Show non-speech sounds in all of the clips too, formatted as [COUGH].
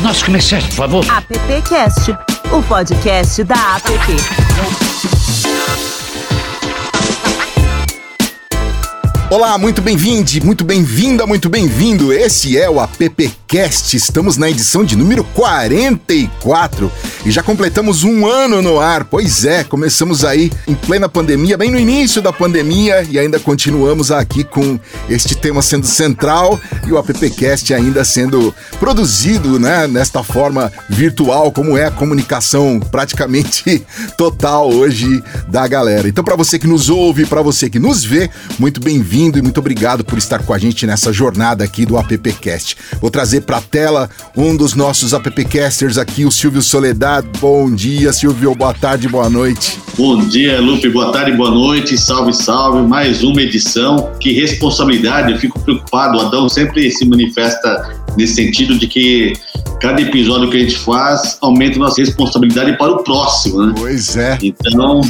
os nossos por favor. AppCast, o podcast da App. Olá, muito bem-vindo, muito bem-vinda, muito bem-vindo. Esse é o AppCast. Estamos na edição de número 44 e já completamos um ano no ar. Pois é, começamos aí em plena pandemia, bem no início da pandemia e ainda continuamos aqui com este tema sendo central e o AppCast ainda sendo produzido, né, nesta forma virtual, como é a comunicação praticamente total hoje da galera. Então, para você que nos ouve, para você que nos vê, muito bem-vindo bem-vindo e muito obrigado por estar com a gente nessa jornada aqui do AppCast. Vou trazer para a tela um dos nossos AppCasters aqui, o Silvio Soledad. Bom dia, Silvio. Boa tarde, boa noite. Bom dia, Lupe. Boa tarde, boa noite. Salve, salve. Mais uma edição. Que responsabilidade. Eu fico preocupado. O Adão sempre se manifesta nesse sentido de que cada episódio que a gente faz aumenta nossa responsabilidade para o próximo, né? Pois é. Então,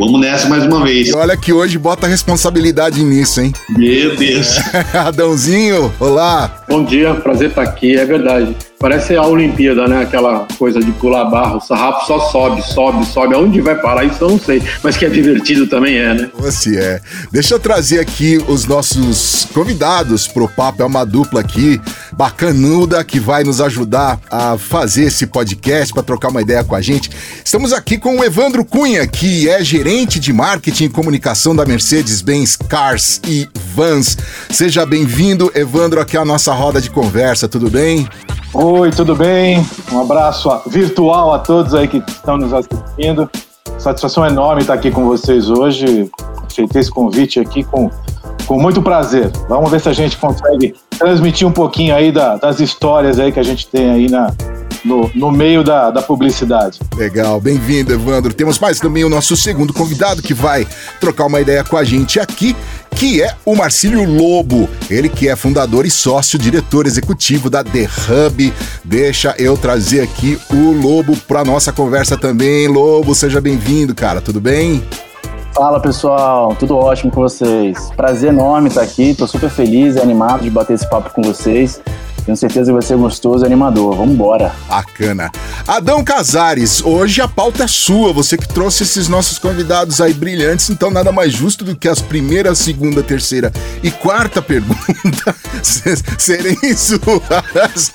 Vamos nessa mais uma vez. E olha que hoje bota responsabilidade nisso, hein? Meu Deus. [LAUGHS] Adãozinho, olá. Bom dia, prazer estar aqui, é verdade. Parece a Olimpíada, né? Aquela coisa de pular barro, o sarrafo só sobe, sobe, sobe. Aonde vai parar isso eu não sei, mas que é divertido também é, né? Você é. Deixa eu trazer aqui os nossos convidados pro papo. É uma dupla aqui bacanuda que vai nos ajudar a fazer esse podcast para trocar uma ideia com a gente. Estamos aqui com o Evandro Cunha, que é gerente de marketing e comunicação da Mercedes-Benz Cars e Vans. Seja bem-vindo, Evandro, aqui à nossa roda de conversa. Tudo bem? Oi, tudo bem? Um abraço virtual a todos aí que estão nos assistindo. Satisfação enorme estar aqui com vocês hoje. Feitei esse convite aqui com, com muito prazer. Vamos ver se a gente consegue transmitir um pouquinho aí da, das histórias aí que a gente tem aí na, no, no meio da, da publicidade. Legal, bem-vindo, Evandro. Temos mais também o nosso segundo convidado que vai trocar uma ideia com a gente aqui, que é o Marcílio Lobo. Ele que é fundador e sócio diretor executivo da The Hub. Deixa eu trazer aqui o Lobo para nossa conversa também. Lobo, seja bem-vindo, cara. Tudo bem? Fala pessoal, tudo ótimo com vocês. Prazer enorme estar aqui, tô super feliz e animado de bater esse papo com vocês. Tenho certeza que vai ser gostoso e animador. Vamos embora. Bacana. Adão Casares, hoje a pauta é sua. Você que trouxe esses nossos convidados aí brilhantes, então nada mais justo do que as primeira, segunda, terceira e quarta pergunta [LAUGHS] serem [LAUGHS] suas.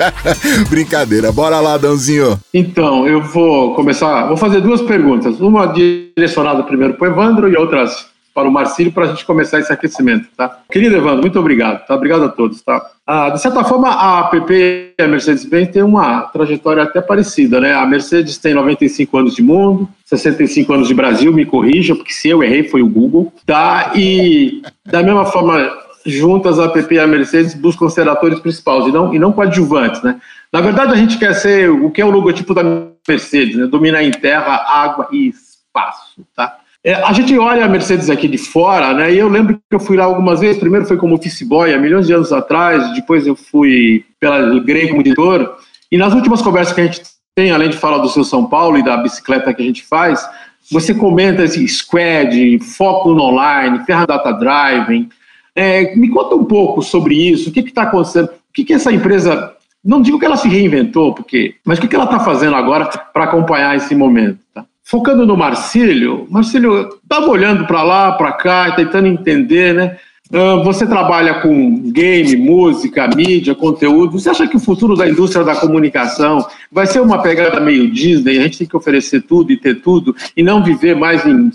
Brincadeira. Bora lá, Adãozinho. Então, eu vou começar. Vou fazer duas perguntas. Uma direcionada primeiro para o Evandro e outras para o Marcílio para a gente começar esse aquecimento, tá? Querido Evandro, muito obrigado, tá? Obrigado a todos, tá? Ah, de certa forma, a APP e a Mercedes-Benz têm uma trajetória até parecida, né? A Mercedes tem 95 anos de mundo, 65 anos de Brasil, me corrija, porque se eu errei foi o Google, tá? E da mesma forma, juntas a APP e a Mercedes buscam ser atores principais e não, e não coadjuvantes, né? Na verdade, a gente quer ser o que é o logotipo da Mercedes, né? Dominar em terra, água e espaço, tá? É, a gente olha a Mercedes aqui de fora, né? E eu lembro que eu fui lá algumas vezes. Primeiro foi como office boy há milhões de anos atrás. Depois eu fui pela Grey como editor. E nas últimas conversas que a gente tem, além de falar do seu São Paulo e da bicicleta que a gente faz, você comenta esse squad, foco no online, ferra data driving. É, me conta um pouco sobre isso. O que está acontecendo? O que, que essa empresa não digo que ela se reinventou, porque, mas o que ela está fazendo agora para acompanhar esse momento? Tá? Focando no Marcílio, Marcílio estava olhando para lá, para cá, tentando entender, né? Uh, você trabalha com game, música, mídia, conteúdo. Você acha que o futuro da indústria da comunicação vai ser uma pegada meio Disney? A gente tem que oferecer tudo e ter tudo e não viver mais em,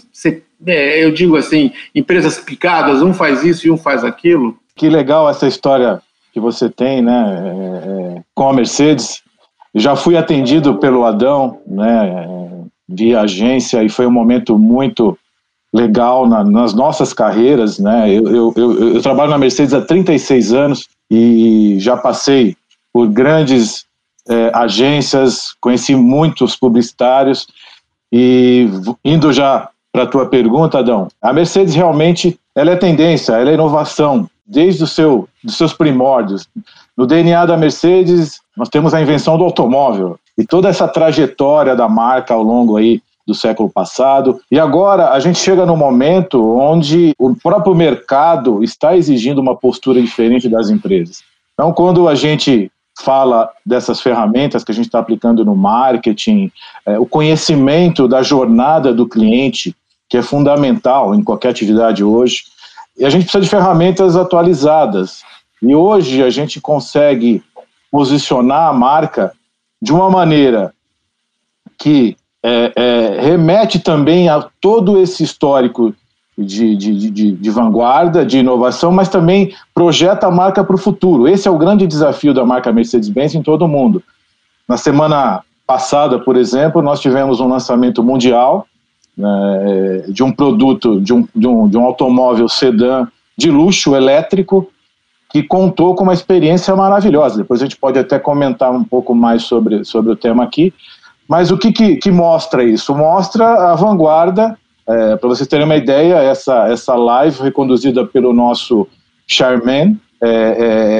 é, eu digo assim, empresas picadas, um faz isso e um faz aquilo? Que legal essa história que você tem, né, é, é, com a Mercedes. Já fui atendido pelo Adão, né, via agência e foi um momento muito legal na, nas nossas carreiras, né? Eu, eu, eu, eu, trabalho na Mercedes há 36 anos e já passei por grandes é, agências, conheci muitos publicitários e indo já para a tua pergunta, Adão, a Mercedes realmente ela é tendência, ela é inovação desde o seu, dos seus primórdios. No DNA da Mercedes, nós temos a invenção do automóvel e toda essa trajetória da marca ao longo aí do século passado. E agora a gente chega no momento onde o próprio mercado está exigindo uma postura diferente das empresas. Então, quando a gente fala dessas ferramentas que a gente está aplicando no marketing, é, o conhecimento da jornada do cliente, que é fundamental em qualquer atividade hoje. E a gente precisa de ferramentas atualizadas. E hoje a gente consegue posicionar a marca de uma maneira que é, é, remete também a todo esse histórico de, de, de, de, vanguarda, de inovação, mas também projeta a marca para o futuro. Esse é o grande desafio da marca Mercedes-Benz em todo o mundo. Na semana passada, por exemplo, nós tivemos um lançamento mundial né, de um produto, de um, de, um, de um automóvel sedã de luxo elétrico, que contou com uma experiência maravilhosa. Depois a gente pode até comentar um pouco mais sobre, sobre o tema aqui. Mas o que, que, que mostra isso? Mostra a vanguarda é, Para vocês terem uma ideia, essa, essa live reconduzida pelo nosso Charmaine, é,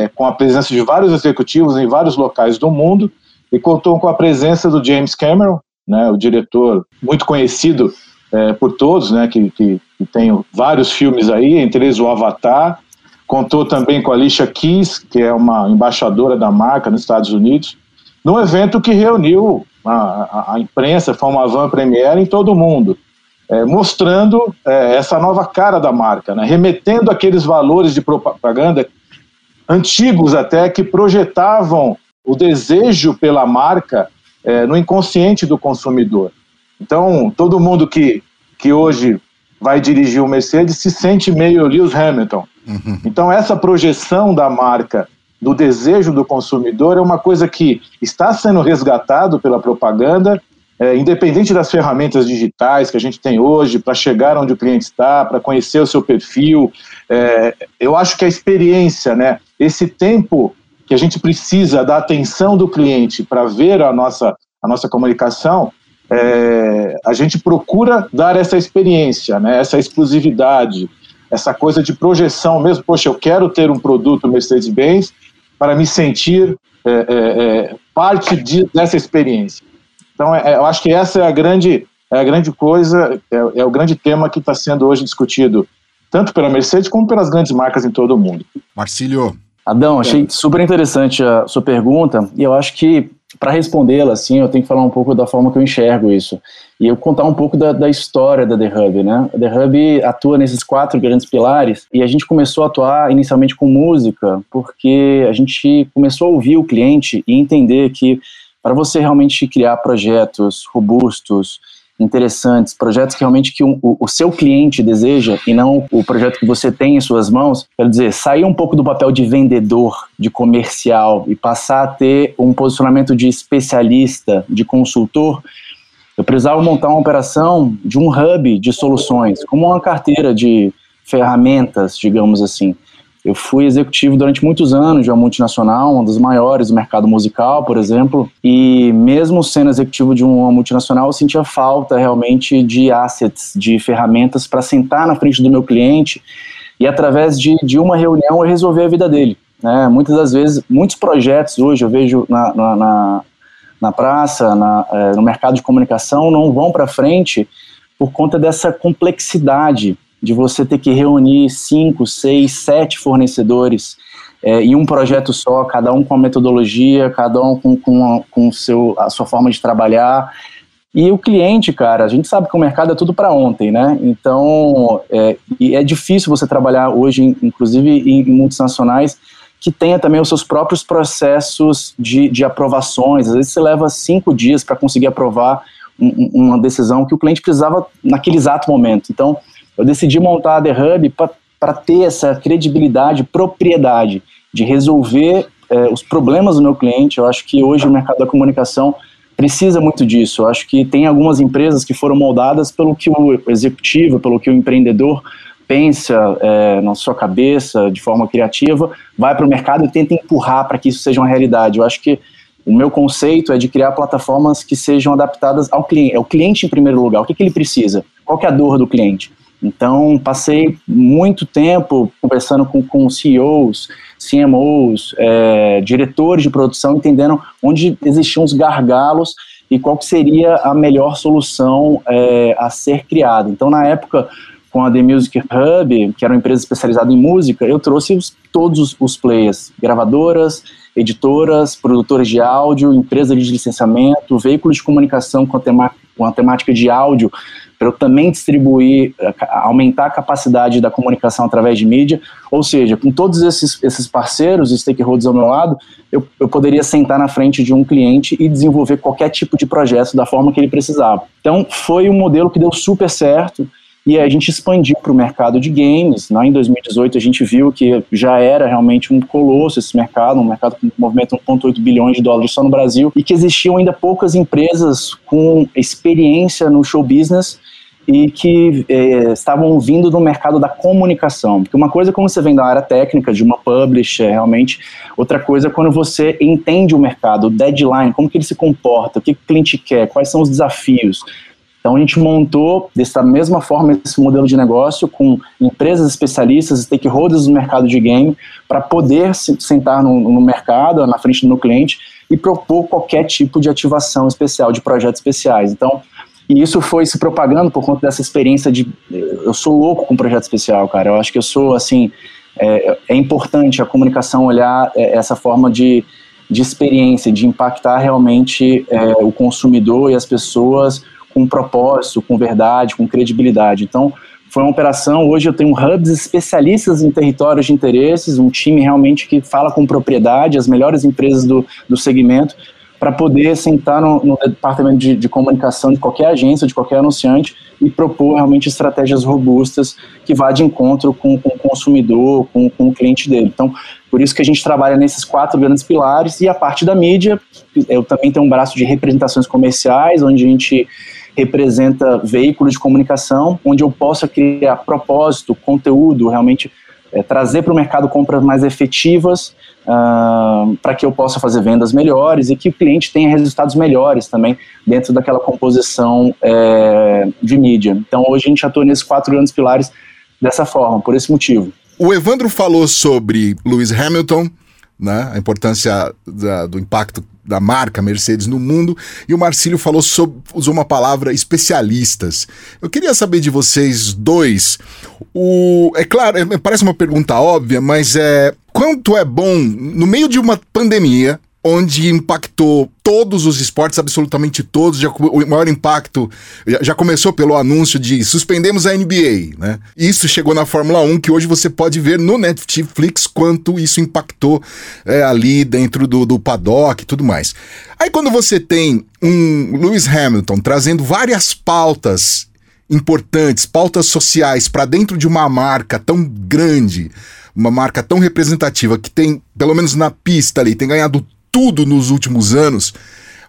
é, com a presença de vários executivos em vários locais do mundo, e contou com a presença do James Cameron, né, o diretor muito conhecido é, por todos, né, que, que, que, tem vários filmes aí, entre eles o Avatar. Contou também com a Alicia Keys, que é uma embaixadora da marca nos Estados Unidos, num evento que reuniu a, a, a imprensa, foi uma van premiere em todo o mundo é, mostrando é, essa nova cara da marca, né? remetendo aqueles valores de propaganda antigos até que projetavam o desejo pela marca é, no inconsciente do consumidor. Então, todo mundo que, que hoje vai dirigir o Mercedes se sente meio Lewis Hamilton. Uhum. Então, essa projeção da marca do desejo do consumidor é uma coisa que está sendo resgatado pela propaganda é, independente das ferramentas digitais que a gente tem hoje para chegar onde o cliente está, para conhecer o seu perfil, é, eu acho que a experiência, né, esse tempo que a gente precisa da atenção do cliente para ver a nossa, a nossa comunicação, é, a gente procura dar essa experiência, né, essa exclusividade, essa coisa de projeção mesmo. Poxa, eu quero ter um produto Mercedes-Benz para me sentir é, é, é parte de, dessa experiência. Então, é, eu acho que essa é a grande, é a grande coisa, é, é o grande tema que está sendo hoje discutido, tanto pela Mercedes como pelas grandes marcas em todo o mundo. Marcílio. Adão, achei super interessante a sua pergunta, e eu acho que para respondê-la, assim, eu tenho que falar um pouco da forma que eu enxergo isso. E eu contar um pouco da, da, história da The Hub, né? A The Hub atua nesses quatro grandes pilares e a gente começou a atuar inicialmente com música, porque a gente começou a ouvir o cliente e entender que para você realmente criar projetos robustos, interessantes, projetos que realmente que o, o, seu cliente deseja e não o projeto que você tem em suas mãos, quero dizer, sair um pouco do papel de vendedor, de comercial e passar a ter um posicionamento de especialista, de consultor, eu precisava montar uma operação de um hub de soluções, como uma carteira de ferramentas, digamos assim. Eu fui executivo durante muitos anos de uma multinacional, uma das maiores do mercado musical, por exemplo, e mesmo sendo executivo de uma multinacional, eu sentia falta realmente de assets, de ferramentas para sentar na frente do meu cliente e através de, de uma reunião eu resolver a vida dele. Né? Muitas das vezes, muitos projetos hoje eu vejo na, na, na, na praça, na, é, no mercado de comunicação, não vão para frente por conta dessa complexidade de você ter que reunir cinco, seis, sete fornecedores é, em um projeto só, cada um com a metodologia, cada um com, com, com seu, a sua forma de trabalhar. E o cliente, cara, a gente sabe que o mercado é tudo para ontem, né? Então, é, é difícil você trabalhar hoje, inclusive em, em multinacionais, que tenha também os seus próprios processos de, de aprovações. Às vezes você leva cinco dias para conseguir aprovar um, uma decisão que o cliente precisava naquele exato momento. Então, eu decidi montar a The Hub para ter essa credibilidade, propriedade de resolver é, os problemas do meu cliente. Eu acho que hoje o mercado da comunicação precisa muito disso. Eu acho que tem algumas empresas que foram moldadas pelo que o executivo, pelo que o empreendedor pensa é, na sua cabeça, de forma criativa, vai para o mercado e tenta empurrar para que isso seja uma realidade. Eu acho que o meu conceito é de criar plataformas que sejam adaptadas ao cliente, ao cliente em primeiro lugar. O que, que ele precisa? Qual é a dor do cliente? Então, passei muito tempo conversando com, com CEOs, CMOs, é, diretores de produção, entendendo onde existiam os gargalos e qual que seria a melhor solução é, a ser criada. Então, na época, com a The Music Hub, que era uma empresa especializada em música, eu trouxe os, todos os, os players, gravadoras, editoras, produtores de áudio, empresas de licenciamento, veículos de comunicação com a, com a temática de áudio, para eu também distribuir, eh, aumentar a capacidade da comunicação através de mídia. Ou seja, com todos esses, esses parceiros, stakeholders ao meu lado, eu, eu poderia sentar na frente de um cliente e desenvolver qualquer tipo de projeto da forma que ele precisava. Então, foi um modelo que deu super certo e a gente expandiu para o mercado de games. Né? Em 2018 a gente viu que já era realmente um colosso esse mercado, um mercado com movimento 1,8 bilhões de dólares só no Brasil, e que existiam ainda poucas empresas com experiência no show business e que é, estavam vindo do mercado da comunicação. Porque uma coisa é quando você vem da área técnica, de uma publisher, realmente, outra coisa é quando você entende o mercado, o deadline, como que ele se comporta, o que o cliente quer, quais são os desafios. Então a gente montou dessa mesma forma esse modelo de negócio com empresas especialistas, stakeholders do mercado de game, para poder se sentar no, no, mercado, na frente do cliente e propor qualquer tipo de ativação especial, de projetos especiais. Então, e isso foi se propagando por conta dessa experiência de. Eu sou louco com projeto especial, cara. Eu acho que eu sou, assim. É, é importante a comunicação olhar é, essa forma de, de experiência, de impactar realmente é, o consumidor e as pessoas com propósito, com verdade, com credibilidade. Então, foi uma operação. Hoje eu tenho hubs especialistas em territórios de interesses, um time realmente que fala com propriedade, as melhores empresas do, do segmento, para poder sentar no, no departamento de, de, comunicação de qualquer agência, de qualquer anunciante e propor realmente estratégias robustas que vá de encontro com, com o consumidor, com, com o cliente dele. Então, por isso que a gente trabalha nesses quatro grandes pilares e a parte da mídia, eu também tenho um braço de representações comerciais, onde a gente representa veículos de comunicação, onde eu possa criar propósito, conteúdo, realmente é, trazer para o mercado compras mais efetivas, uh, para que eu possa fazer vendas melhores e que o cliente tenha resultados melhores também dentro daquela composição é, de mídia. Então, hoje a gente atua nesses quatro grandes pilares dessa forma, por esse motivo. O Evandro falou sobre Lewis Hamilton, né, a importância da, do impacto da marca Mercedes no mundo, e o Marcílio falou sobre, usou uma palavra especialistas. Eu queria saber de vocês dois, o, é claro, é, parece uma pergunta óbvia, mas é quanto é bom, no meio de uma pandemia, onde impactou todos os esportes, absolutamente todos. Já, o maior impacto já, começou pelo anúncio de suspendemos a NBA, né? Isso chegou na Fórmula 1, que hoje você pode ver no Netflix quanto isso impactou é, ali dentro do, do paddock e tudo mais. Aí quando você tem um Lewis Hamilton trazendo várias pautas importantes, pautas sociais para dentro de uma marca tão grande, uma marca tão representativa que tem, pelo menos na pista ali, tem ganhado tudo nos últimos anos.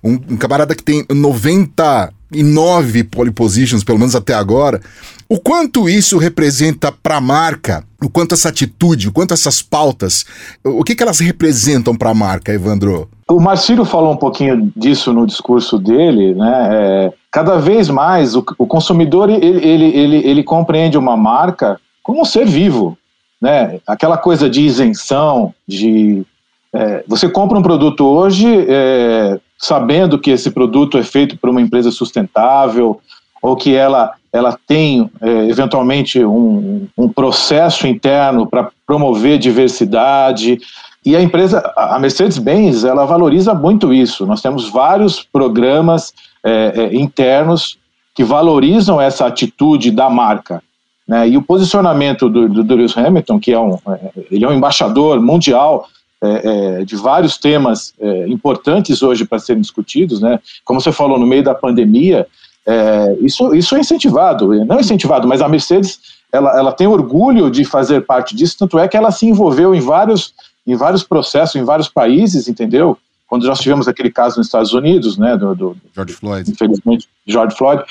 Um, um camarada que tem 99 pole positions, pelo menos até agora. O quanto isso representa para a marca, o quanto essa atitude, o quanto essas pautas, o que, que elas representam para a marca, Evandro? O Marcílio falou um pouquinho disso no discurso dele, né? É, cada vez mais o, o consumidor ele, ele, ele, ele compreende uma marca como um ser vivo, né? Aquela coisa de isenção, de é, você compra um produto hoje é, sabendo que esse produto é feito por uma empresa sustentável ou que ela, ela tem é, eventualmente um, um processo interno para promover diversidade. E a empresa, a Mercedes-Benz, ela valoriza muito isso. Nós temos vários programas é, é, internos que valorizam essa atitude da marca. Né? E o posicionamento do, do, do Lewis Hamilton, que é um, é, ele é um embaixador mundial é, é, de vários temas é, importantes hoje para serem discutidos, né? Como você falou, no meio da pandemia, é, isso, isso é incentivado, não incentivado, mas a Mercedes ela, ela tem orgulho de fazer parte disso, tanto é que ela se envolveu em vários, em vários processos, em vários países, entendeu? Quando nós tivemos aquele caso nos Estados Unidos, né, do, do George Floyd, infelizmente George Floyd,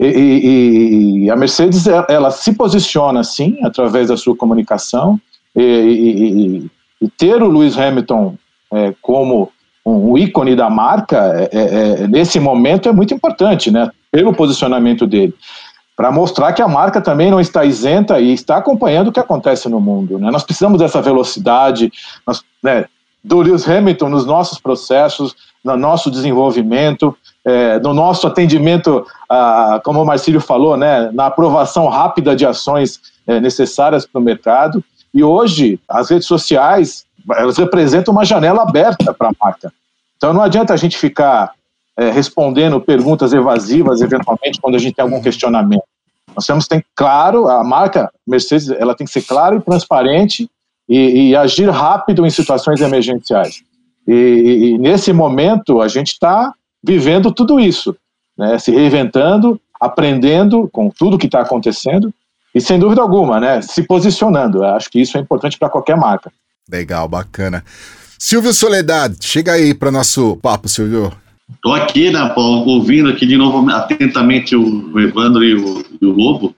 e, e, e a Mercedes ela, ela, se posiciona sim através da sua comunicação e, e ter o Lewis Hamilton é, como um ícone da marca, é, é, é, nesse momento, é muito importante, né? Pelo posicionamento dele. Para mostrar que a marca também não está isenta e está acompanhando o que acontece no mundo. Né? Nós precisamos dessa velocidade nós, né, do Lewis Hamilton nos nossos processos, no nosso desenvolvimento, é, no nosso atendimento, como o Marcílio falou, né, na aprovação rápida de ações é, necessárias para o mercado. E hoje, as redes sociais elas representam uma janela aberta para a marca. Então não adianta a gente ficar é, respondendo perguntas evasivas, eventualmente, quando a gente tem algum questionamento. Nós temos ter claro, a marca Mercedes ela tem que ser clara e transparente e, e agir rápido em situações emergenciais. E, e nesse momento a gente está vivendo tudo isso, né, se reinventando, aprendendo com tudo que está acontecendo e sem dúvida alguma, né, se posicionando. Eu acho que isso é importante para qualquer marca. Legal, bacana. Silvio Soledade, chega aí para nosso papo, Silvio. Estou aqui, né, ouvindo aqui de novo atentamente o Evandro e o, e o Lobo.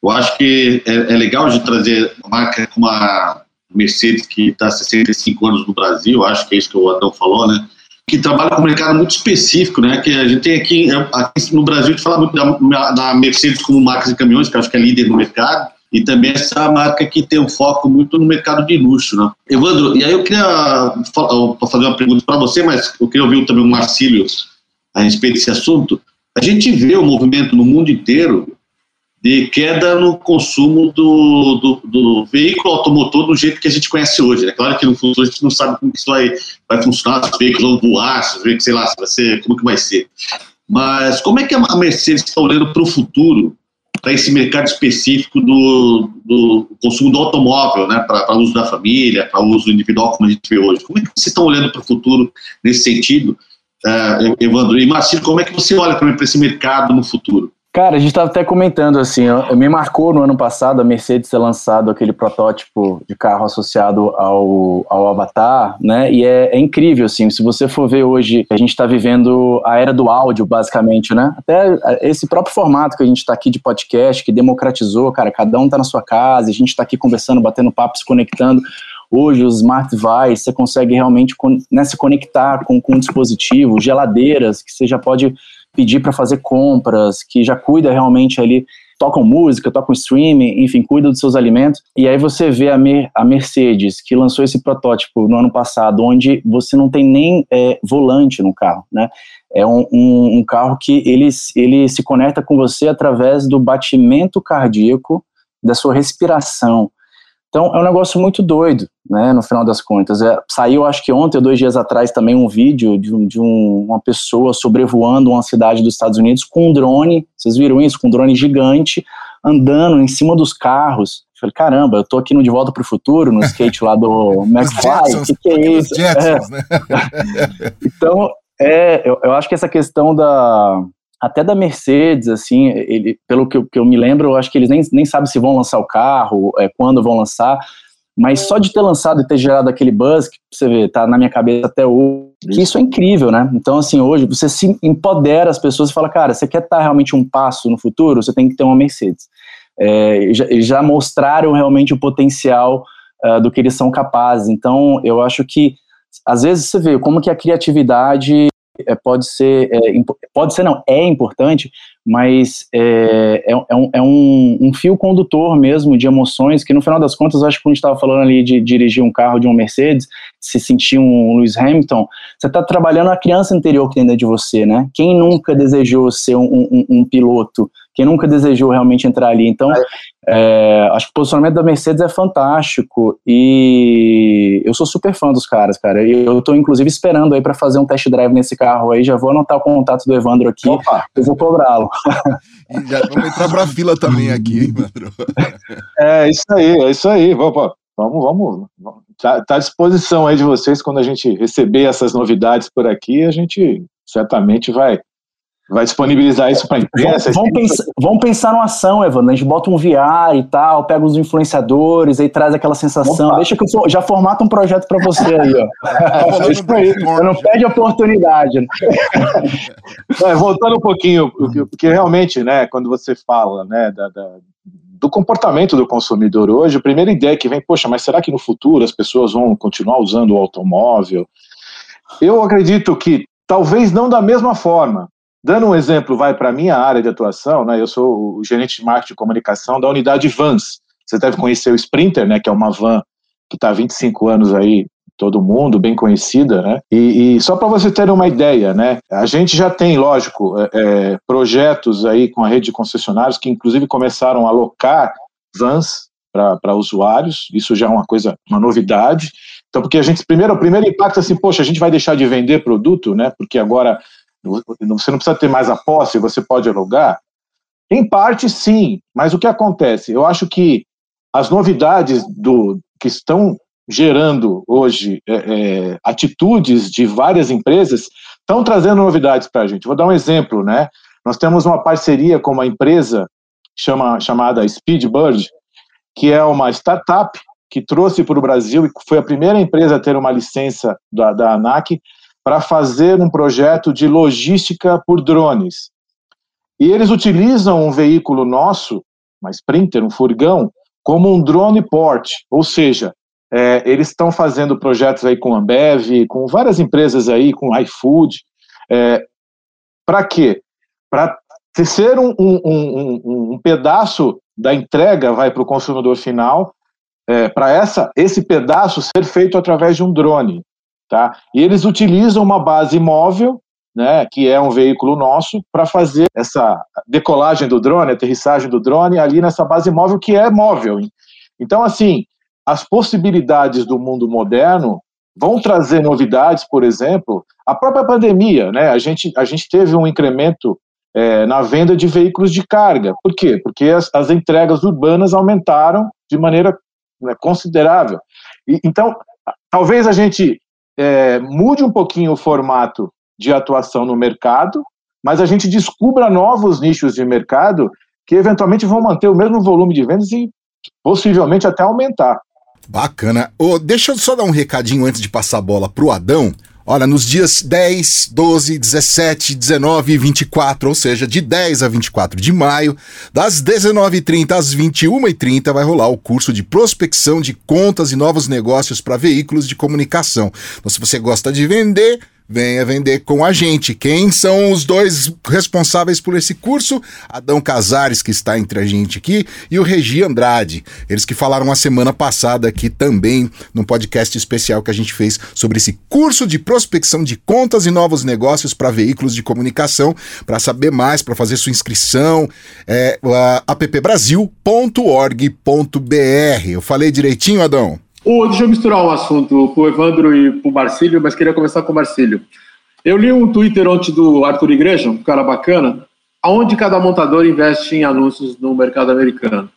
Eu acho que é, é, legal de trazer uma marca como a Mercedes, que está há 65 anos no Brasil, acho que é isso que o Adão falou, né? Que trabalha com um mercado muito específico, né? Que a gente tem aqui, aqui no Brasil, a gente fala muito da, da Mercedes como marca de caminhões, que acho que é líder no mercado e também essa marca que tem um foco muito no mercado de luxo, né? Evandro, e aí eu queria fazer uma pergunta para você, mas eu queria ouvir também o Marcílio a respeito desse assunto. A gente vê o movimento no mundo inteiro de queda no consumo do, do, do, veículo automotor do jeito que a gente conhece hoje. É claro que no futuro a gente não sabe como isso vai, vai funcionar, se os veículos vão voar, se os veículos, sei lá, se vai ser, como que vai ser. Mas como é que a Mercedes está olhando para o futuro para esse mercado específico do, do consumo do automóvel, né, para uso da família, para uso individual, como a gente vê hoje. Como é que vocês estão olhando para o futuro nesse sentido, uh, Evandro? E Marcelo, como é que você olha para esse mercado no futuro? Cara, a gente estava até comentando assim, me marcou no ano passado a Mercedes ter lançado aquele protótipo de carro associado ao, ao Avatar, né? E é, é incrível, assim, se você for ver hoje, a gente está vivendo a era do áudio, basicamente, né? Até esse próprio formato que a gente está aqui de podcast, que democratizou, cara, cada um está na sua casa, a gente está aqui conversando, batendo papo, se conectando. Hoje, os smart você consegue realmente né, se conectar com, com um dispositivo, geladeiras, que você já pode pedir para fazer compras, que já cuida realmente ali, tocam música, tocam streaming, enfim, cuida dos seus alimentos. E aí você vê a, Mer a Mercedes, que lançou esse protótipo no ano passado, onde você não tem nem é, volante no carro, né? É um, um, um carro que ele, ele se conecta com você através do batimento cardíaco, da sua respiração. Então é um negócio muito doido, né? No final das contas, é, saiu acho que ontem ou dois dias atrás também um vídeo de, um, de um, uma pessoa sobrevoando uma cidade dos Estados Unidos com um drone. Vocês viram isso? Com um drone gigante andando em cima dos carros. Eu falei, caramba, eu tô aqui no De Volta pro Futuro, no skate lá do [LAUGHS] McFly, o que, que, é isso? Jetsons, é. Né? [LAUGHS] então, é, eu, eu acho que essa questão da, até da Mercedes, assim, ele, pelo que eu, que eu, me lembro, eu acho que eles nem, nem sabem se vão lançar o carro, é, quando vão lançar, mas só de ter lançado e ter gerado aquele buzz, que você vê, tá na minha cabeça até hoje, que isso é incrível, né? Então, assim, hoje você se empodera as pessoas e fala, cara, você quer estar realmente um passo no futuro, você tem que ter uma Mercedes. É, já, já, mostraram realmente o potencial uh, do que eles são capazes. Então, eu acho que, às vezes, você vê como que a criatividade pode ser, é, pode ser não, é importante, mas é, é, é, um, é um, um, fio condutor mesmo de emoções que no final das contas, acho que quando a gente estava falando ali de dirigir um carro de um Mercedes, se sentir um Lewis Hamilton, você está trabalhando a criança interior que tem dentro de você, né? Quem nunca desejou ser um, um, um piloto? Quem nunca desejou realmente entrar ali? Então, é, acho que o posicionamento da Mercedes é fantástico e eu sou super fã dos caras, cara. Eu estou inclusive esperando aí para fazer um test drive nesse carro aí. Já vou anotar o contato do Evandro aqui. Opa. Eu vou cobrá-lo. já vamos entrar para a fila também aqui, hein, Evandro? É isso aí, é isso aí. Vamos, vamos, vamos. Tá, tá à disposição aí de vocês quando a gente receber essas novidades por aqui. A gente certamente vai vai disponibilizar isso para a imprensa. Vamos, pensar, vamos pensar numa ação, Evandro. A gente bota um VR e tal, pega os influenciadores, aí traz aquela sensação. Opa. Deixa que eu já formata um projeto para você aí, ó. [LAUGHS] Tá não perde oportunidade. Né? [LAUGHS] É, voltando um pouquinho, porque realmente, né, quando você fala, né, da, da, do comportamento do consumidor hoje, a primeira ideia que vem, poxa, mas será que no futuro as pessoas vão continuar usando o automóvel? Eu acredito que talvez não da mesma forma, Dando um exemplo, vai para a minha área de atuação, né? Eu sou o gerente de marketing e comunicação da unidade Vans. Você deve conhecer o Sprinter, né? Que é uma van que está há 25 anos aí todo mundo, bem conhecida, né? E, e só para você ter uma ideia, né? A gente já tem, lógico, é, é, projetos aí com a rede de concessionários que inclusive começaram a alocar vans para usuários. Isso já é uma coisa, uma novidade. Então, porque a gente, primeiro, o primeiro impacto é assim, poxa, a gente vai deixar de vender produto, né? Porque agora você não precisa ter mais a posse, você pode alugar. Em parte, sim, mas o que acontece? Eu acho que as novidades do que estão gerando hoje é, é, atitudes de várias empresas estão trazendo novidades para a gente. Vou dar um exemplo, né? Nós temos uma parceria com uma empresa chama, chamada Speedbird, que é uma startup que trouxe para o Brasil e foi a primeira empresa a ter uma licença da, da ANAC para fazer um projeto de logística por drones. E eles utilizam um veículo nosso, uma Sprinter, um furgão, como um drone port, ou seja, é, eles estão fazendo projetos aí com a Ambev, com várias empresas aí, com iFood. É, para quê? Para ser um, um, um, um, pedaço da entrega vai para o consumidor final é, para essa esse pedaço ser feito através de um drone, tá? E eles utilizam uma base móvel, né, que é um veículo nosso, para fazer essa decolagem do drone, aterrissagem do drone ali nessa base móvel que é móvel. Então, assim, as possibilidades do mundo moderno vão trazer novidades, por exemplo, a própria pandemia, né? A gente a gente teve um incremento é, na venda de veículos de carga. Por quê? Porque as, as entregas urbanas aumentaram de maneira né, considerável. E, então, talvez a gente é, mude um pouquinho o formato de atuação no mercado, mas a gente descubra novos nichos de mercado que eventualmente vão manter o mesmo volume de vendas e possivelmente até aumentar. Bacana. Oh, deixa eu só dar um recadinho antes de passar a bola pro Adão. Olha, nos dias 10, 12, 17, 19 e 24, ou seja, de 10 a 24 de maio, das 19h30 às 21h30, vai rolar o curso de prospecção de contas e novos negócios para veículos de comunicação. Então, se você gosta de vender, venha vender com a gente. Quem são os dois responsáveis por esse curso? Adão Casares, que está entre a gente aqui, e o Regi Andrade. Eles que falaram a semana passada aqui também, num podcast especial que a gente fez sobre esse curso de prospecção de contas e novos negócios para veículos de comunicação. Para saber mais, para fazer sua inscrição, é appbrasil.org.br. Eu falei direitinho, Adão? Oh, deixa eu misturar um assunto para o Evandro e para o Marcílio, mas queria começar com o Marcílio. Eu li um Twitter ontem do Arthur Igreja, um cara bacana, aonde cada montador investe em anúncios no mercado americano.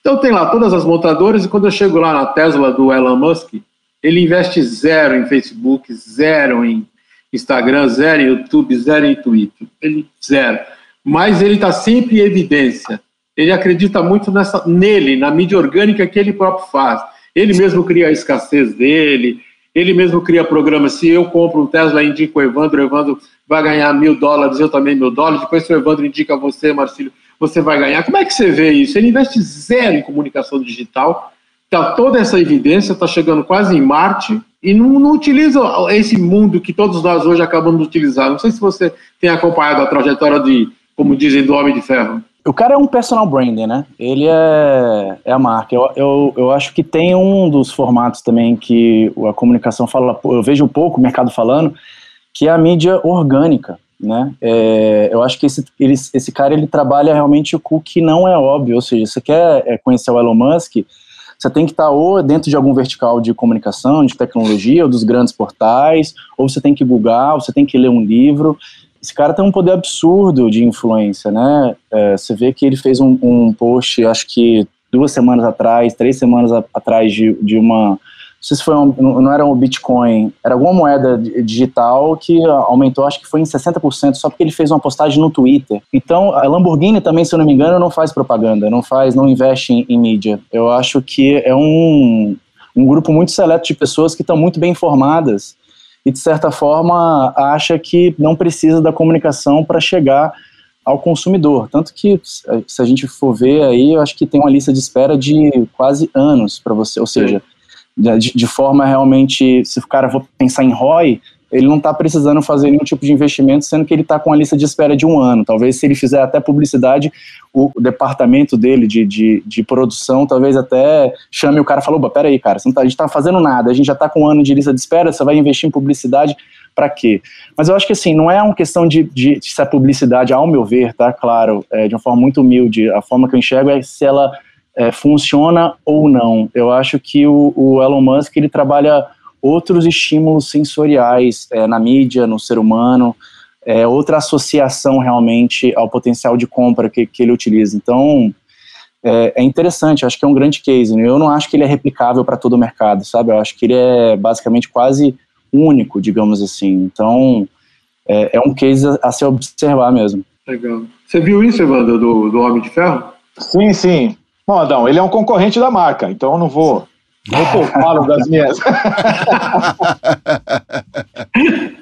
Então tem lá todas as montadoras e quando eu chego lá na Tesla do Elon Musk, ele investe zero em Facebook, zero em Instagram, zero em YouTube, zero em Twitter. Ele zero. Mas ele está sempre em evidência. Ele acredita muito nessa, nele, na mídia orgânica que ele próprio faz. Ele mesmo cria a escassez dele, ele mesmo cria programas. Se eu compro um Tesla e indico o Evandro, o Evandro vai ganhar mil dólares, eu também mil dólares. Depois, se o Evandro indica você, Marcílio, você vai ganhar. Como é que você vê isso? Ele investe zero em comunicação digital. Tá toda essa evidência, está chegando quase em Marte e não, não, utiliza esse mundo que todos nós hoje acabamos de utilizar. Não sei se você tem acompanhado a trajetória de, como dizem, do Homem de Ferro. O cara é um personal branding, né? Ele é, é a marca. Eu, eu, eu acho que tem um dos formatos também que a comunicação fala, eu vejo pouco o mercado falando, que é a mídia orgânica, né? É, eu acho que esse, ele, esse cara ele trabalha realmente o que não é óbvio, ou seja, você quer é, conhecer o Elon Musk, você tem que estar ou dentro de algum vertical de comunicação, de tecnologia, ou dos grandes portais, ou você tem que googar, ou você tem que ler um livro esse cara tem um poder absurdo de influência, né? É, você vê que ele fez um, um, post, acho que duas semanas atrás, três semanas a, atrás de, de uma. Não sei se foi um, não era um Bitcoin, era alguma moeda digital que aumentou, acho que foi em 60%, só porque ele fez uma postagem no Twitter. Então, a Lamborghini também, se eu não me engano, não faz propaganda, não faz, não investe em, em mídia. Eu acho que é um, um grupo muito seleto de pessoas que estão muito bem informadas e, de certa forma, acha que não precisa da comunicação para chegar ao consumidor. Tanto que, se a gente for ver aí, eu acho que tem uma lista de espera de quase anos para você, ou seja, de, de, forma realmente, se o cara for pensar em ROI, ele não está precisando fazer nenhum tipo de investimento, sendo que ele está com a lista de espera de um ano. Talvez se ele fizer até publicidade, o departamento dele de, de, de produção talvez até chame o cara e fale, peraí, cara, tá, a gente está fazendo nada, a gente já está com um ano de lista de espera, você vai investir em publicidade para quê? Mas eu acho que assim, não é uma questão de, de, de se a publicidade, ao meu ver, tá claro, é, de uma forma muito humilde, a forma que eu enxergo é se ela é, funciona ou não. Eu acho que o, o Elon Musk, ele trabalha outros estímulos sensoriais é, na mídia, no ser humano, é, outra associação realmente ao potencial de compra que, que ele utiliza. Então, é, é, interessante, acho que é um grande case. Né? Eu não acho que ele é replicável para todo o mercado, sabe? Eu acho que ele é basicamente quase único, digamos assim. Então, é, é um case a, a, se observar mesmo. Legal. Você viu isso, Evandro, do, do Homem de Ferro? Sim, sim. Bom, Adão, ele é um concorrente da marca, então eu não vou Vou poupá-lo das minhas. [LAUGHS]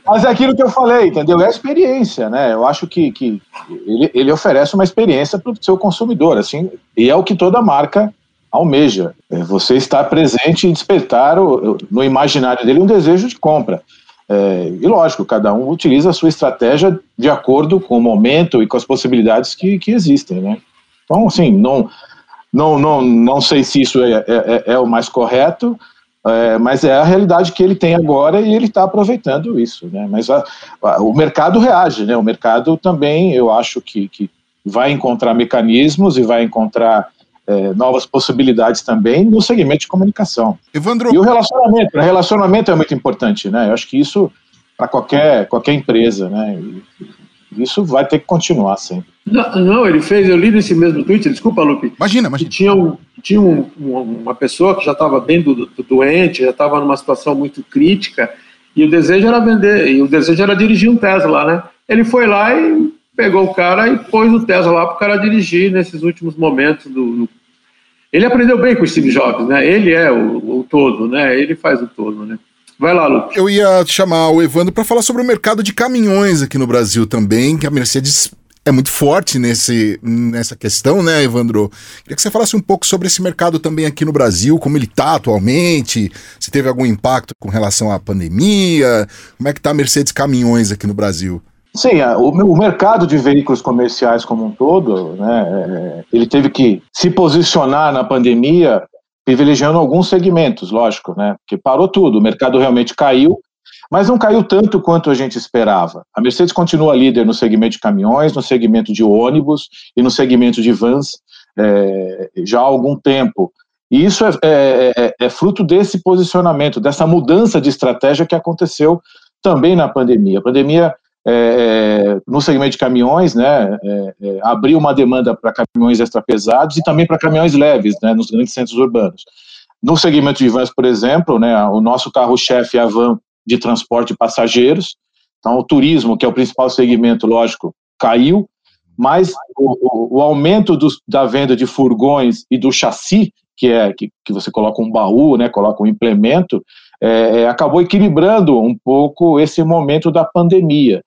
Mas é aquilo que eu falei, entendeu? É a experiência, né? Eu acho que, que ele, ele oferece uma experiência para o seu consumidor, assim, e é o que toda marca almeja. É você estar presente e despertar o, no imaginário dele um desejo de compra. É, e lógico, cada um utiliza a sua estratégia de acordo com o momento e com as possibilidades que, que existem, né? Então, assim, não, não, não, não sei se isso é, é, é, é o mais correto, é, mas é a realidade que ele tem agora e ele está aproveitando isso. Né? Mas a, a, o mercado reage, né? o mercado também, eu acho que, que vai encontrar mecanismos e vai encontrar é, novas possibilidades também no segmento de comunicação. Evandro... E o relacionamento, o relacionamento é muito importante, né? Eu acho que isso para qualquer, qualquer empresa, né? Isso vai ter que continuar sempre. Não, não, ele fez, eu li nesse mesmo tweet, desculpa, Lupe. Imagina, imagina. Que tinha, um, tinha um, uma pessoa que já estava bem do, do doente, já estava numa situação muito crítica, e o desejo era vender, e o desejo era dirigir um Tesla, né? Ele foi lá e pegou o cara e pôs o Tesla lá para o cara dirigir nesses últimos momentos do, do, Ele aprendeu bem com o Steve Jobs, né? Ele é o, o todo, né? Ele faz o todo, né? Vai lá, Lu. Eu ia chamar o Evandro para falar sobre o mercado de caminhões aqui no Brasil também, que a Mercedes é muito forte nesse, nessa questão, né, Evandro? Queria que você falasse um pouco sobre esse mercado também aqui no Brasil, como ele está atualmente, se teve algum impacto com relação à pandemia, como é que está a Mercedes Caminhões aqui no Brasil? Sim, o, o, mercado de veículos comerciais como um todo, né, é, ele teve que se posicionar na pandemia privilegiando alguns segmentos, lógico, né? Porque parou tudo, o mercado realmente caiu, mas não caiu tanto quanto a gente esperava. A Mercedes continua líder no segmento de caminhões, no segmento de ônibus e no segmento de vans é, já há algum tempo. E isso é, é, é, é fruto desse posicionamento, dessa mudança de estratégia que aconteceu também na pandemia. A pandemia é, é, no segmento de caminhões, né, é, é abriu uma demanda para caminhões extrapesados e também para caminhões leves, né, nos grandes centros urbanos. No segmento de vans, por exemplo, né, o nosso carro-chefe é a van de transporte de passageiros, então o turismo, que é o principal segmento, lógico, caiu, mas o, o, o aumento do, da venda de furgões e do chassi, que é que, que você coloca um baú, né, coloca um implemento, é, é acabou equilibrando um pouco esse momento da pandemia.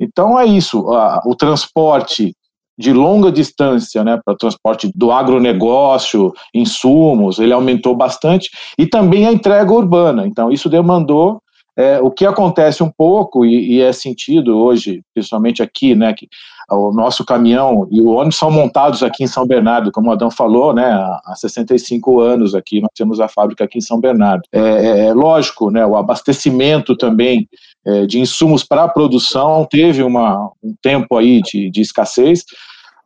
Então é isso, a, o transporte de longa distância, né, para o transporte do agronegócio, insumos, ele aumentou bastante, e também a entrega urbana. Então, isso demandou é, o que acontece um pouco, e, e, é sentido hoje, principalmente aqui, né, que o nosso caminhão e o ônibus são montados aqui em São Bernardo, como o Adão falou, né, há 65 anos aqui, nós temos a fábrica aqui em São Bernardo. É, é, é lógico, né, o abastecimento também é, de insumos para a produção, teve uma, um tempo aí de, de escassez,